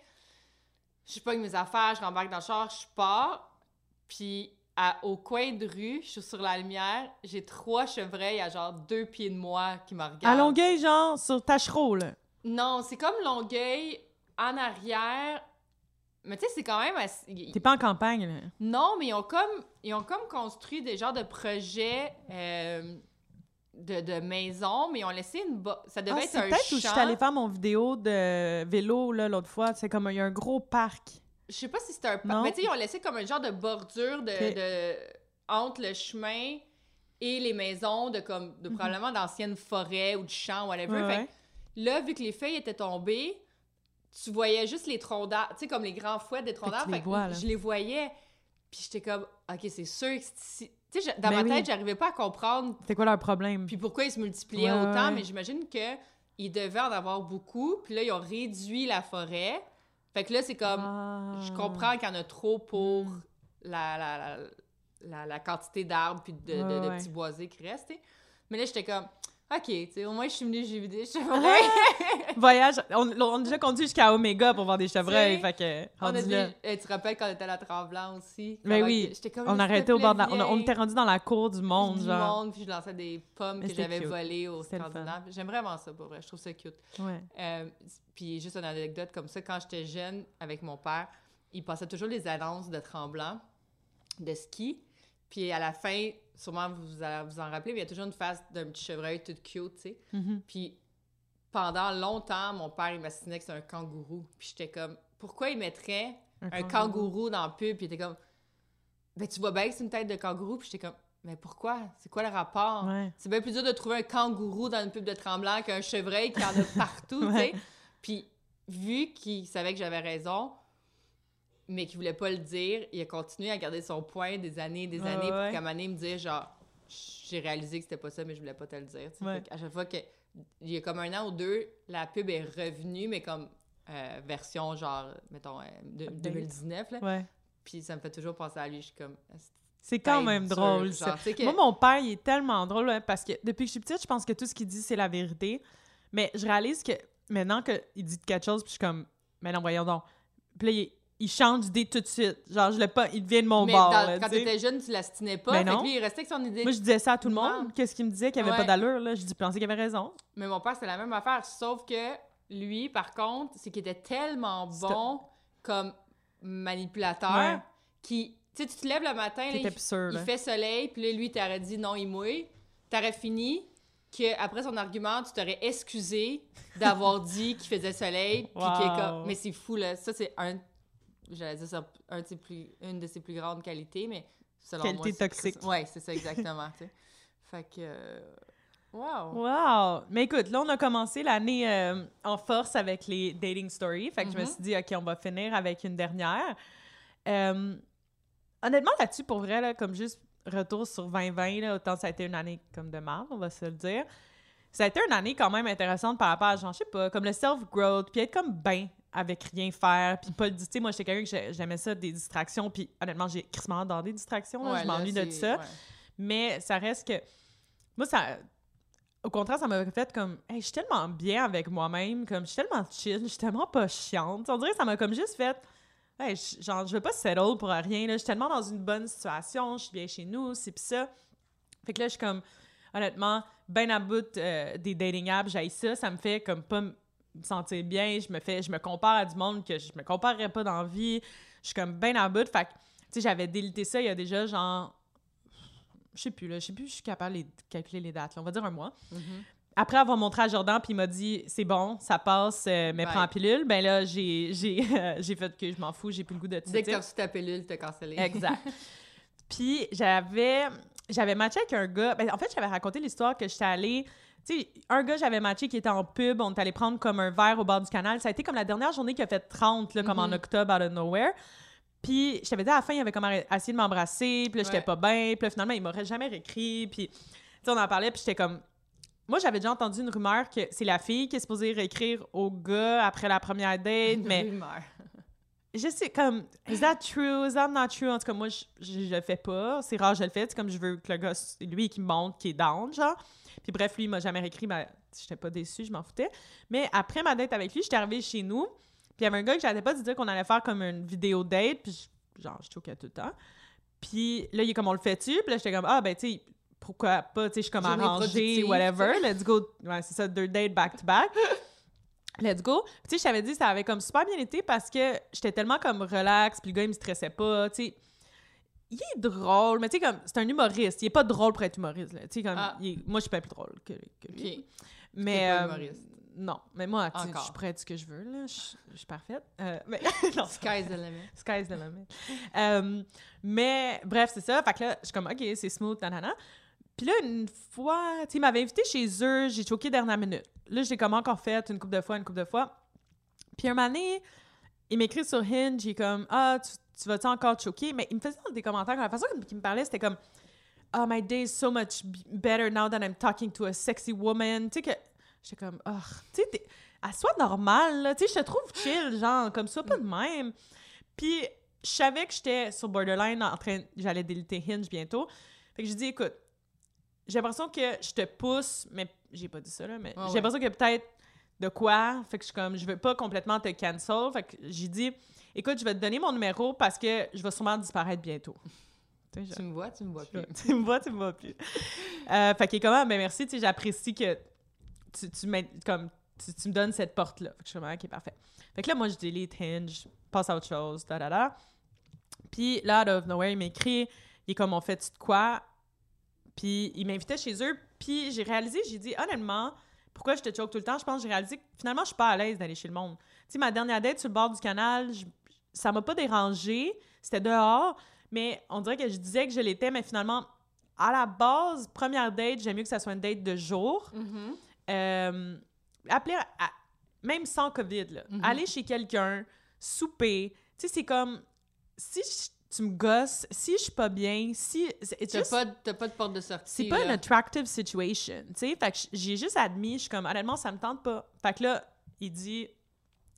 Je pogne mes affaires, je rembarque dans le char, je pars. Puis, à- au coin de rue, je suis sur la lumière, j'ai trois chevreuils à genre deux pieds de moi qui me regardent. À Longueuil, genre, sur Tachereau, là. Non, c'est comme Longueuil en arrière. Mais tu sais, c'est quand même assez... T'es pas en campagne, là. Non, mais ils ont comme, ils ont comme construit des genres de projets euh, de, de maisons, mais ils ont laissé une... bo- Ça devait Ah, être un peut-être où je champ. suis allée faire mon vidéo de vélo, là, l'autre fois. C'est comme, il y a un gros parc. Je sais pas si c'était un... pa- Non. Mais tu sais, ils ont laissé comme un genre de bordure de, de- entre le chemin et les maisons de comme de probablement d'anciennes forêts ou de champs, whatever. Mhm. Ouais, Fait ouais. Là, vu que les feuilles étaient tombées, tu voyais juste les troncs d'arbres, tu sais, comme les grands fouets des troncs là. je les voyais, puis j'étais comme, OK, c'est sûr que c'est ici. Tu sais, dans Ben ma oui. tête, j'arrivais pas à comprendre C'est quoi leur problème? puis pourquoi ils se multipliaient Ouais, autant, ouais. mais j'imagine que ils devaient en avoir beaucoup, puis là, ils ont réduit la forêt. Fait que là, c'est comme, Ah. je comprends qu'il y en a trop pour Mm. la, la, la, la, la quantité d'arbres puis de, Ouais, petits boisés qui restent. Mais là, j'étais comme, OK, tu sais, au moins, je suis venue, j'ai vidé, je suis vrai. Voyage, on, on a déjà conduit jusqu'à Omega pour voir des chevreuils, Tu fait que, On a dit. Eh, tu te rappelles quand on était à la Tremblant aussi? Comment oui, que- comme, On arrêtait au bord de la... plaît, On, on était rendu dans la cour du monde, du genre. monde, puis je lançais des pommes Mais que j'avais volées aux fun. Scandinaves. J'aime vraiment ça, pour vrai. Je trouve ça cute. Ouais. Euh, puis juste une anecdote comme ça, quand j'étais jeune avec mon père, il passait toujours les annonces de Tremblant, de ski. Puis à la fin, sûrement vous allez vous en rappeler, mais il y a toujours une face d'un petit chevreuil tout cute, tu sais. Mhm. Puis pendant longtemps, mon père, il m'assinait que c'est un kangourou. Puis j'étais comme, pourquoi il mettrait un kangourou? dans le pub? Puis il était comme, ben tu vois bien que c'est une tête de kangourou. Puis j'étais comme, mais pourquoi? C'est quoi le rapport? Ouais. C'est bien plus dur de trouver un kangourou dans une pub de Tremblant qu'un chevreuil qui en a partout, tu sais. Puis, vu qu'il savait que j'avais raison, mais qu'il voulait pas le dire, il a continué à garder son point des années et des années ouais. pour qu'à un il me dise genre, j'ai réalisé que c'était pas ça, mais je voulais pas te le dire. Ouais. Qu'à chaque fois que, il y a comme un an ou deux, la pub est revenue, mais comme euh, version genre, mettons, euh, de- Update. 2019, là. Ouais. Puis ça me fait toujours penser à lui, je suis comme... C'est quand même drôle, genre, ça. tu sais que- Moi, mon père, il est tellement drôle hein, parce que depuis que je suis petite, je pense que tout ce qu'il dit, c'est la vérité. Mais je réalise que maintenant qu'il dit quelque chose, puis je suis comme, mais non, voyons donc. Puis là, il, il change d'idée tout de suite. Genre, je l'ai pas, il devient de mon mais bord. dans- là, quand t'étais jeune, tu l'astinais pas. Ben fait non. que lui, il restait avec son idée. Moi, je disais ça à tout le monde. Qu'est-ce qu'il me disait qu'il avait Ouais. pas d'allure, là? Je dis, pensais qu'il avait raison. Mais mon père, c'est la même affaire, sauf que lui, par contre, c'est qu'il était tellement bon comme manipulateur Ouais. qui... Tu sais, tu te lèves le matin, là, il, fait soleil, puis lui, t'aurais dit non, il mouille. T'aurais fini qu'après son argument, tu t'aurais excusé d'avoir dit qu'il faisait soleil, puis Wow. comme... Mais c'est fou, là. Ça, c'est un... J'allais dire ça, un de ses plus, une de ses plus grandes qualités, mais selon Qualité moi... c'est- toxique. Ouais, c'est ça, exactement, tu sais. Fait que... euh, Wow! Wow! Mais écoute, là, on a commencé l'année euh, en force avec les dating stories. Fait que je me Mhm. suis dit, OK, on va finir avec une dernière. Euh, honnêtement, là-dessus, pour vrai, là, comme juste retour sur 2020, là, autant ça a été une année comme de merde, on va se le dire. Ça a été une année quand même intéressante par rapport à, genre, je sais pas, comme le self-growth, puis être comme ben avec rien faire, puis pas le... Tu sais, moi, j'étais quelqu'un que j'ai- j'aimais ça, des distractions, puis honnêtement, j'ai crissement dans des distractions, là, Ouais, je m'ennuie de ça. ouais. Mais ça reste que. Moi, ça. Au contraire, ça m'a fait comme. Hey, je suis tellement bien avec moi-même, comme je suis tellement chill, je suis tellement pas chiante. On dirait que ça m'a comme juste fait. Hey, je- genre, je veux pas settle pour rien, là. Je suis tellement dans une bonne situation, je suis bien chez nous, c'est pis ça. Fait que là, je suis comme. Honnêtement, ben à bout euh, des dating apps, j'aille ça, ça me fait comme pas me sentir bien. Je me fais. Je me compare à du monde que je me comparerais pas dans la vie. Je suis comme ben à bout. Fait que, tu sais, j'avais délité ça il y a déjà genre je sais plus, là, je sais plus, je suis capable de calculer les dates, là, on va dire un mois. Mhm. Après avoir montré à Jordan, puis il m'a dit c'est bon, ça passe, euh, mais Bye. prends la pilule. Ben là, j'ai j'ai j'ai fait que je m'en fous, j'ai plus le goût de Dès que te t'as reçu ta pilule, t'as cancellé. Exact. puis j'avais j'avais matché avec un gars. Ben, en fait, j'avais raconté l'histoire que j'étais allée. Tu sais, un gars, j'avais matché qui était en pub. On est allé prendre comme un verre au bord du canal. Ça a été comme la dernière journée qui a fait 30, là, comme en Mhm. octobre, out of nowhere. Puis je t'avais dit à la fin, il avait comme essayé de m'embrasser. Puis là, j'étais Ouais. pas bien. Puis là, finalement, il m'aurait jamais réécrit. Puis, tu sais, on en parlait. Puis j'étais comme. Moi, j'avais déjà entendu une rumeur que c'est la fille qui est supposée réécrire au gars après la première date. mais Rumeur. Je sais, comme, is that true? Is that not true? En tout cas, moi, je, je, je le fais pas. C'est rare, je le fais. C'est comme je veux que le gars, lui, qui me montre, qui est down, genre. Puis bref, lui, il m'a jamais écrit. Ben, j'étais pas déçue, je m'en foutais. Mais après ma date avec lui, j'étais arrivée chez nous. Puis il y avait un gars que j'arrêtais pas de dire qu'on allait faire comme une vidéo date. Puis je- genre, je choquais tout le temps. Puis là, il est comme, on le fait-tu? Puis là, j'étais comme, ah, ben, tu sais, pourquoi pas? Tu sais, je suis comme arrangée, whatever. Let's go. Ouais, c'est ça, deux dates back-to-back. Let's go. Puis, tu sais, je t'avais dit, ça avait comme super bien été parce que j'étais tellement comme relax, puis le gars, il me stressait pas, tu sais. Il est drôle, mais tu sais, comme, c'est un humoriste. Il est pas drôle pour être humoriste, là. Tu sais, comme, Ah. il est- moi, je suis pas plus drôle que, que lui. OK. Mais. pas euh, humoriste. non, mais moi, tu sais, je suis prête à ce que je veux, là. Je suis parfaite. Euh, mais, non, Sky's the limit. Sky's the limit. Euh, mais bref, c'est ça. Fait que là, je suis comme, OK, c'est smooth, nanana. Puis là, une fois, tu sais, il m'avait invité chez eux, j'ai choqué dernière minute. Là, j'ai comme encore fait une couple de fois, une couple de fois. Puis un moment il m'écrit sur Hinge, il est comme, ah, tu, tu vas-tu encore choquer? Mais il me faisait des commentaires, la façon qu'il me parlait, c'était comme, oh, my day is so much better now that I'm talking to a sexy woman. Tu sais que, j'étais comme, oh, tu sais, elle soit normale, là. Tu sais, je te trouve chill, genre, comme ça, pas de même. Puis, je savais que j'étais sur borderline en train, j'allais déliter Hinge bientôt. Fait que je dis, écoute, j'ai l'impression que je te pousse, mais j'ai pas dit ça, là, mais j'ai ouais. l'impression que peut-être de quoi. Fait que je suis comme, je veux pas complètement te cancel. Fait que j'ai dit, écoute, je vais te donner mon numéro parce que je vais sûrement disparaître bientôt. Tu me vois, tu me vois plus. tu me vois, tu me vois plus. Euh, fait qu'il est comme, ah, ben merci, tu sais, j'apprécie que tu, tu, comme, tu, tu me donnes cette porte-là. Fait que je suis comme, ok, parfait. Fait que là, moi, je delete Hinge, passe à autre chose, da da da. Puis là, out of nowhere, il m'écrit, il est comme, on fait-tu de quoi? Puis il m'invitait chez eux, puis j'ai réalisé, j'ai dit, honnêtement, pourquoi je te choque tout le temps? Je pense que j'ai réalisé que finalement, je suis pas à l'aise d'aller chez le monde. Tu sais, ma dernière date sur le bord du canal, je- ça m'a pas dérangé, c'était dehors, mais on dirait que je disais que je l'étais, mais finalement, à la base, première date, j'aime mieux que ça soit une date de jour. Mhm. Euh, appeler, à- même sans COVID, là, Mhm. aller chez quelqu'un, souper, tu sais, c'est comme, si je- tu me gosses, si je suis pas bien, si... T'as just- pas, pas de porte de sortie. c'est pas une attractive situation, tu sais. Fait que j'ai juste admis, je suis comme, honnêtement, ça me tente pas. Fait que là, il dit,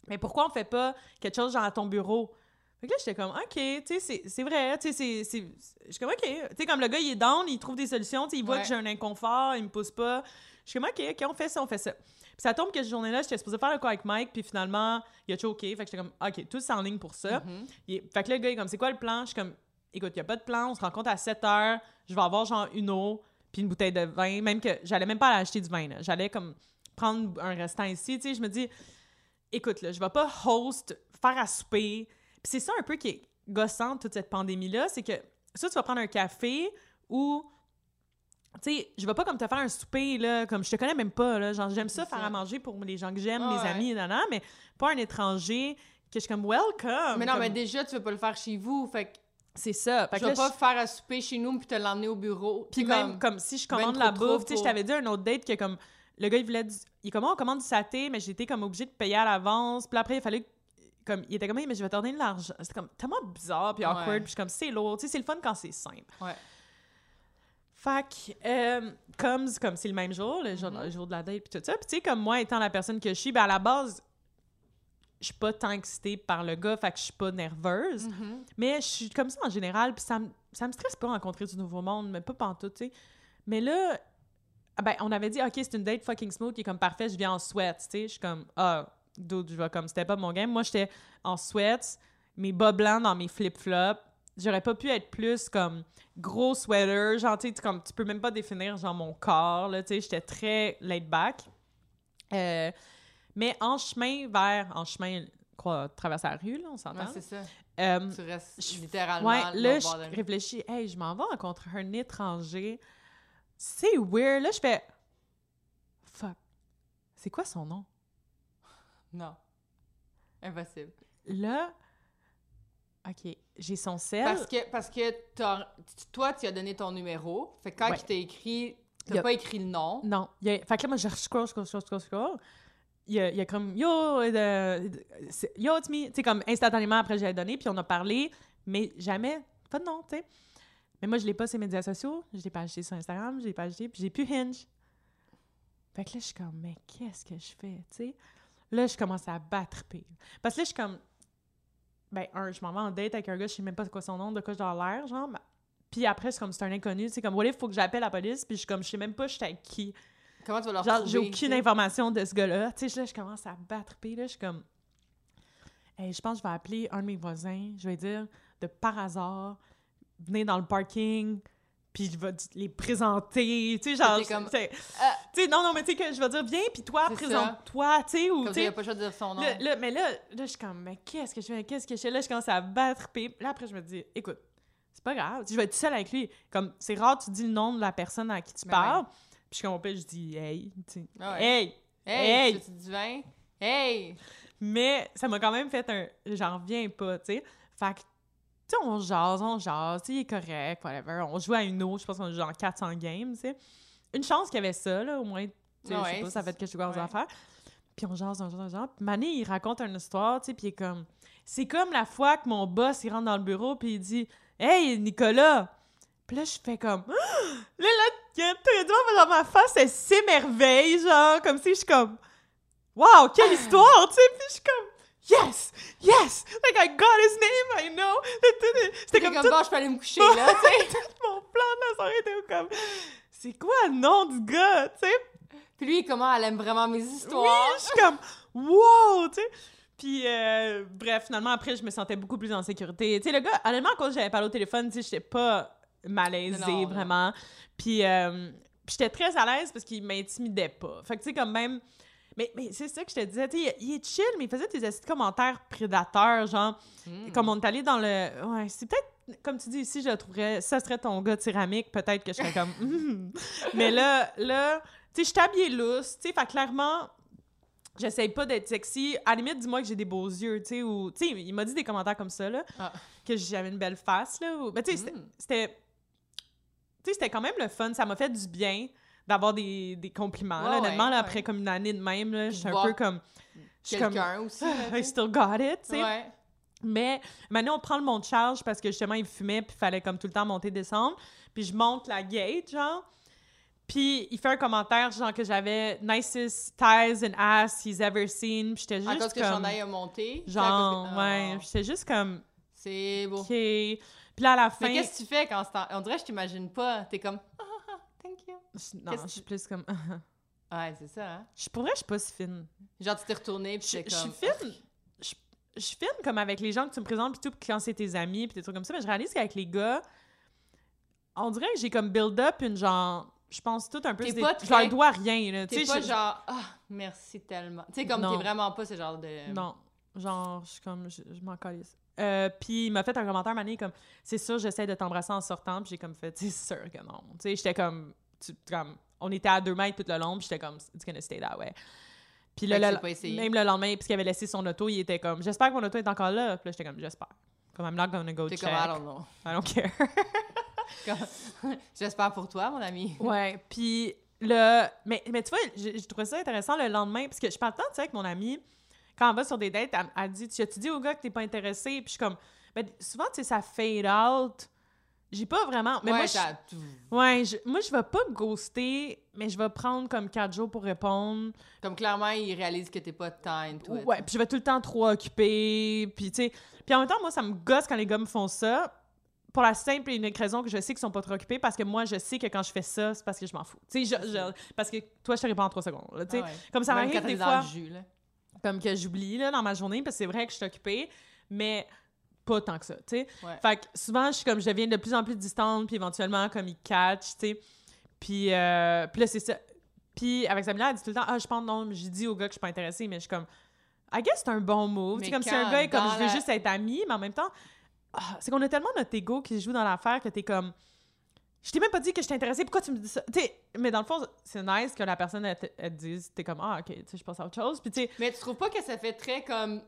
mais pourquoi on fait pas quelque chose genre à ton bureau? Fait que là, j'étais comme, OK, tu sais, c'est- vrai, tu sais, c'est-. Je suis comme, OK. Tu sais, comme le gars, il est down, il trouve des solutions, tu sais, il voit Ouais. que j'ai un inconfort, il me pousse pas. Je suis comme, OK, OK, on fait ça, on fait ça. Puis ça tombe que cette journée-là, j'étais supposée faire le coup avec Mike, puis finalement, il a choqué. Fait que j'étais comme, OK, tout c'est en ligne pour ça. Mhm. Il est- Fait que là, le gars, il est comme, c'est quoi le plan? Je suis comme, écoute, il n'y a pas de plan, on se rencontre à 7 heures, je vais avoir genre une eau, puis une bouteille de vin, même que j'allais même pas aller acheter du vin, là. J'allais comme prendre un restant ici, tu sais, je me dis, écoute, là, je vais pas host, faire à souper. C'est ça un peu qui est gossant de toute cette pandémie-là, c'est que ça, tu vas prendre un café ou tu sais, je vais pas comme te faire un souper, là, comme je te connais même pas, là. Genre, j'aime ça, faire à manger pour les gens que j'aime, mes ouais. amis, nanana, mais pas un étranger que je suis comme welcome. Mais non, comme- mais déjà, tu veux pas le faire chez vous. Fait que c'est ça. Fait je vais pas faire à souper chez nous puis te l'emmener au bureau. Puis même comme si je commande la bouffe, tu sais, je t'avais dit un autre date que comme le gars il voulait du... il est comme oh, on commande du saté mais j'étais comme obligée de payer à l'avance. Puis après il fallait que- comme il était comme mais je vais te donner de l'argent. C'était comme tellement bizarre puis awkward, Ouais. puis je suis comme c'est lourd, tu sais c'est le fun quand c'est simple. Ouais. Que, euh, comme comme c'est le même jour, le jour, Mhm. le jour de la date puis tout ça, puis tu sais comme moi étant la personne que je suis, ben à la base je suis pas tant excitée par le gars, fait que je suis pas nerveuse. Mhm. Mais je suis comme ça en général, puis ça me, ça me stresse pas rencontrer du nouveau monde, mais pas pantoute, tu sais. Mais là, ah ben, on avait dit, OK, c'est une date fucking smooth, qui est comme parfait, je viens en sweats, tu sais. Je suis comme, ah, dude, je vais comme, c'était pas mon game. Moi, j'étais en sweats, mes bas blancs dans mes flip-flops. J'aurais pas pu être plus comme gros sweater, genre, tu sais, comme, tu peux même pas définir, genre, mon corps, là, tu sais. J'étais très laid back. Euh, mais en chemin vers, en chemin, quoi, traverser la rue, là, on s'entend. Ouais, c'est ça. Euh, Tu restes je- littéralement. ouais, là, je réfléchis, hey, je m'en vais rencontrer un étranger. C'est weird. Là, je fais, fuck, c'est quoi son nom? Non. Impossible. Là, OK, j'ai son sel. Parce que, parce que toi, tu as donné ton numéro. Fait que quand Ouais. il t'a écrit, t'as a- pas écrit le nom. Non. Il a- Fait que là, moi, je scroll, scroll, scroll, scroll, scroll. Il y a, il a comme Yo, euh, Yo, it's me. Tu sais, comme instantanément après, j'ai donné, puis on a parlé, mais jamais, pas de nom, tu sais. Mais moi, je l'ai pas sur les médias sociaux, je l'ai pas acheté sur Instagram, je l'ai pas acheté, puis j'ai plus Hinge. Fait que là, je suis comme, mais qu'est-ce que je fais, tu sais? Là, je commence à battre pire. Parce que là, je suis comme, ben, un, je m'en vais en date avec un gars, je sais même pas c'est quoi son nom, de quoi j'ai l'air, genre. Puis après, c'est comme, c'est un inconnu, tu sais, comme, voilà, il faut que j'appelle la police, puis je suis comme, je sais même pas, je suis avec qui. Comment tu vas leur Genre, j'ai aucune information de ce gars-là. Tu sais, là, je commence à battre pis là, je suis comme... Hey, je pense que je vais appeler un de mes voisins, je vais dire, de par hasard, venez dans le parking, puis je vais les présenter, tu sais, genre... Comme, tu sais, Ah! tu sais, non, non, mais tu sais, que je vais dire, viens, puis toi, présente-toi, tu sais, ou, Comme il sais... a pas le choix de dire son nom. Là, là, mais là, là, je suis comme, mais qu'est-ce que je fais? Qu'est-ce que je fais? Là, je commence à battre. Puis là, après, je me dis, écoute, c'est pas grave. Je vais être seule avec lui. Comme, c'est rare, tu dis le nom de la personne à qui tu Ben parles. Puis je suis comme, je dis, hey, tu sais, Ah ouais. hey. Hey, Hey! tu du vin? Hey! Mais ça m'a quand même fait un. J'en reviens pas, tu sais. Fait que, tu sais, on jase, on jase, il est correct, whatever. On joue à une autre, je pense qu'on joue genre 400 games, tu sais. Une chance qu'il y avait ça, là, au moins, tu sais, je sais pas, ça fait que je suis aux ouais. affaires. Puis on jase, on jase, on jase. Puis Mané, il raconte une histoire, tu sais, puis il est comme... C'est comme la fois que mon boss, il rentre dans le bureau, puis il dit « Hey, Nicolas! » Puis là, je fais comme... Là, là, il y a dans ma face, elle s'émerveille, genre, comme si je suis comme... Wow, quelle histoire, tu sais! Puis je suis comme... Yes! Yes! Like, I got his name, I know! C'était comme, comme, tout bon, je peux aller me coucher, là, tu sais. mon plan de la soirée était comme... C'est quoi le nom du gars, tu sais? Puis lui, comment elle aime vraiment mes Oui, histoires? je suis comme wow, tu sais. Puis euh, bref, finalement après je me sentais beaucoup plus en sécurité. Tu sais le gars, honnêtement quand j'avais parlé au téléphone, tu sais j'étais pas malaisée Non, non. vraiment. Puis euh, puis j'étais très à l'aise parce qu'il m'intimidait pas. Fait que tu sais comme même mais, mais c'est ça que je te disais, il, il est chill, mais il faisait des astuces commentaires prédateurs, genre, Hmm. comme on est allé dans le... Ouais, c'est peut-être, comme tu dis ici, je le trouverais, ça serait ton gars de céramique, peut-être que je serais comme... Hmm. Mais là, là, tu sais, je suis habillée lousse, tu sais, fait clairement, j'essaye pas d'être sexy. À la limite, dis-moi que j'ai des beaux yeux, tu sais, ou... Tu sais, il m'a dit des commentaires comme ça, là, Ah. que j'avais une belle face, là. ou- Mais tu sais, Hmm. c'était... Tu sais, c'était quand même le fun, ça m'a fait du bien d'avoir des, des compliments, là, honnêtement, ouais, là, ouais. après comme une année de même, là, je suis un peu comme... Je suis comme... Aussi, I still got it, tu sais. Ouais. Mais maintenant, on prend le mont de charge parce que justement, il fumait, puis il fallait comme tout le temps monter, descendre. Puis je monte la gate, genre. Puis il fait un commentaire, genre, que j'avais nicest thighs and ass he's ever seen. Puis j'étais À juste cause que comme... son œil a monté. à Genre, cause que- ouais. J'étais juste comme, C'est beau. OK. Puis là, à la fin... Mais qu'est-ce que tu fais quand On dirait que je t'imagine pas. T'es comme, ah, ah, ah, thank you. Je- Non, je suis plus comme... Ouais, c'est ça, hein. je pourrais, je suis pas si fine. Genre, tu t'es retourné, puis Je t'es je suis comme... fine. Je je suis fine comme avec les gens que tu me présentes, puis tout, puis quand c'est tes amis, puis des trucs comme ça. Mais je réalise qu'avec les gars, on dirait que j'ai comme build up une genre. Je pense tout un peu. T'es des- pas Je leur très- dois rien, là. T'es Tu sais, pas genre, ah, merci tellement. Tu sais, comme t'es vraiment pas ce genre de... Non. Genre, je suis comme. Je, je m'en calisse. Euh, puis il m'a fait un commentaire mané comme c'est sûr j'essaie de t'embrasser en sortant puis j'ai comme fait c'est sûr que non tu sais j'étais comme, tu- comme on était à deux mètres tout le long puis j'étais comme it's gonna stay that way puis le- essayé. même le lendemain puisqu'il avait laissé son auto il était comme j'espère que mon auto est encore là puis là j'étais comme j'espère comme I'm not gonna go check comme, I don't know. I don't care J'espère pour toi, mon ami. Ouais, puis le... Mais, mais tu vois, j'ai j'ai trouvé ça intéressant le lendemain, parce que je parle tant, tu sais, avec mon amie, quand on va sur des dates, elle, elle dit, tu as-tu dit au gars que t'es pas intéressé? Puis je suis comme, ben, souvent, tu sais, ça fade out. J'ai pas vraiment... Mais ouais, moi, je, ouais, je- moi, je vais pas ghoster, mais je vais prendre comme quatre jours pour répondre. Comme clairement, il réalise que t'es pas tant into it. Ouais, puis je vais tout le temps trop occupée, puis tu sais... Puis en même temps, moi, ça me gosse quand les gars me font ça, pour la simple et unique raison que je sais qu'ils sont pas trop occupés, parce que moi, je sais que quand je fais ça, c'est parce que je m'en fous. Tu sais, je- je- parce que toi, je te réponds en trois secondes, là, tu sais. Ah ouais. Comme ça m'arrive des fois, jus, là. comme que j'oublie là, dans ma journée, parce que c'est vrai que je suis occupée, mais pas tant que ça, tu sais. Ouais. Fait que souvent, je suis comme, je deviens de plus en plus distante, puis éventuellement, comme, ils catch, tu sais. Puis, euh, puis là, c'est ça. Puis avec Samila, elle dit tout le temps, ah, je pense, non, j'ai dit au gars que je suis pas intéressée, mais je suis comme, I guess c'est un bon move. C'est comme si un gars est comme je veux la- juste être ami, mais en même temps, ah, c'est qu'on a tellement notre ego qui joue dans l'affaire que t'es comme. Je t'ai même pas dit que je t'intéressais, pourquoi tu me dis ça? T'sais, mais dans le fond, c'est nice que la personne, elle te, dise, t'es comme, ah, ok, tu sais, je passe à autre chose. Puis, tu sais, Mais tu trouves pas que ça fait très comme.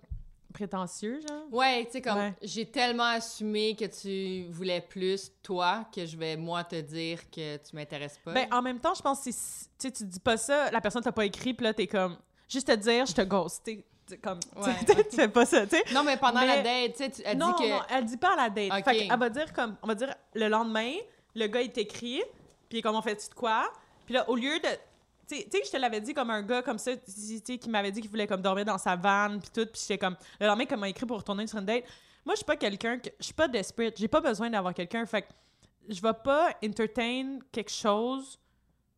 Prétentieux, genre? Ouais, tu sais, comme Ouais. j'ai tellement assumé que tu voulais plus, toi, que je vais, moi, te dire que tu m'intéresses pas. Ben, en même temps, je pense que si tu tu dis pas ça, la personne t'a pas écrit, puis là, t'es comme, juste te dire, je te ghost. T'es comme, tu Ouais, tu fais pas ça, tu sais. non, mais pendant la date, tu sais, tu- elle non, dit que. non, elle dit pas à la date. Ok. Fait qu'elle va dire comme, on va dire, le lendemain, le gars, il t'écrit, puis comme, on fait-tu de quoi? Puis là, au lieu de... Tu sais- je te l'avais dit comme un gars comme ça, tu sais, qui m'avait dit qu'il voulait comme dormir dans sa vanne, puis tout, puis j'étais comme... Le lendemain, comme m'a écrit pour retourner sur une date, moi, je suis pas quelqu'un que... Je suis pas desperate, j'ai pas besoin d'avoir quelqu'un, fait que je vais pas entertain quelque chose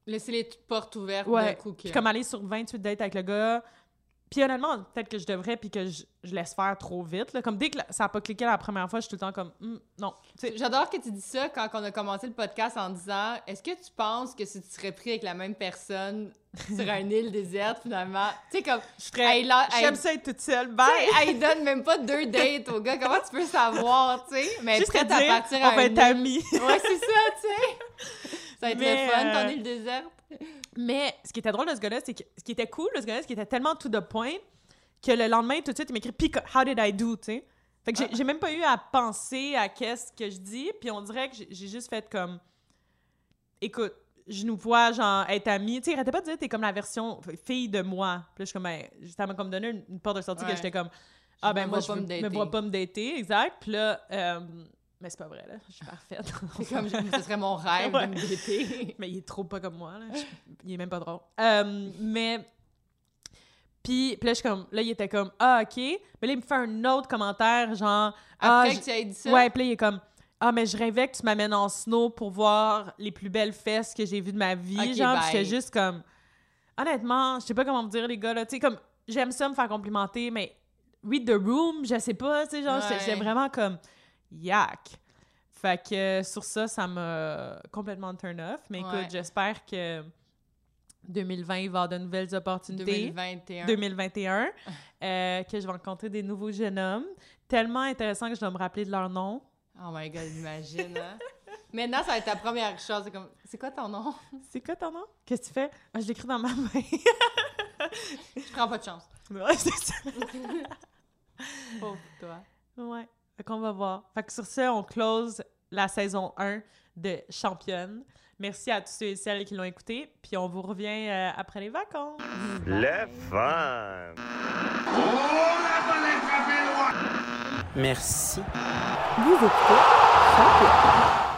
Laisser les portes ouvertes d'un Ouais. coup. que- Puis comme aller sur 28 dates avec le gars. Puis honnêtement, peut-être que je devrais, puis que je, je laisse faire trop vite. Là. Comme dès que ça a pas cliqué la première fois, je suis tout le temps comme, Hmm, non. J'adore que tu dis ça quand on a commencé le podcast en disant Est-ce que tu penses que si tu serais pris avec la même personne sur une île déserte, finalement, tu sais, comme. je elle- J'aime ça être toute seule. Bye! elle donne même pas deux dates au gars. Comment tu peux savoir, tu sais? Mais Juste prête te à dire, partir on à va une être amis. Ouais, c'est ça, tu sais. Ça va être le fun, euh, ton île déserte. Mais ce qui était drôle de ce gars-là, c'est que ce qui était cool de ce gars-là, c'est qu'il était tellement to the point que le lendemain, tout de suite, il m'écrit how did I do, tu sais? Fait que j'ai- Ah. j'ai même pas eu à penser à qu'est-ce que je dis, puis on dirait que j'ai- j'ai juste fait comme Écoute, je nous vois, genre, être amis. Tu sais, il arrêtait pas de dire T'es comme la version fille de moi. Puis là, je suis comme, ben, ça m'a comme donné une, une porte de sortie que j'étais comme Ah, ben, moi, je me vois pas me dater, exact. Puis là, euh, mais c'est pas vrai, là, je suis parfaite. C'est comme, ce serait mon rêve Ouais. de me. Mais il est trop pas comme moi, là. Je- il est même pas drôle. Euh, mais. Puis, puis là, je suis comme. Là, il était comme, ah, OK. Mais là, il me fait un autre commentaire, genre. ah, Après je- que tu aies dit ça, Ouais, puis là, il est comme. Ah, mais je rêvais que tu m'amènes en snow pour voir les plus belles fesses que j'ai vues de ma vie. Genre, j'étais juste comme. Honnêtement, je sais pas comment me dire, les gars, là. Tu sais, comme. J'aime ça me faire complimenter, mais. Read the room, je sais pas, tu sais, genre, Ouais. j'étais vraiment comme. Yak. Fait que euh, sur ça, ça m'a complètement turn off. Mais écoute, Ouais. j'espère que 2020 il va avoir de nouvelles opportunités. 2021. 2021. euh, que je vais rencontrer des nouveaux jeunes hommes. Tellement intéressant que je dois me rappeler de leur nom. Oh my god, imagine, hein? Maintenant, ça va être ta première chose. C'est comme, c'est quoi ton nom? C'est quoi ton nom? Qu'est-ce que tu fais? Ah, je l'écris dans ma main. Je prends pas de chance. ouais, c'est ça. Pauvre toi. Ouais. Fait qu'on va voir. Fait que sur ce, on close la saison 1 de Championne. Merci à tous ceux et celles qui l'ont écouté. Puis on vous revient euh, après les vacances. Le fun. Merci. Vous écoutez Championne.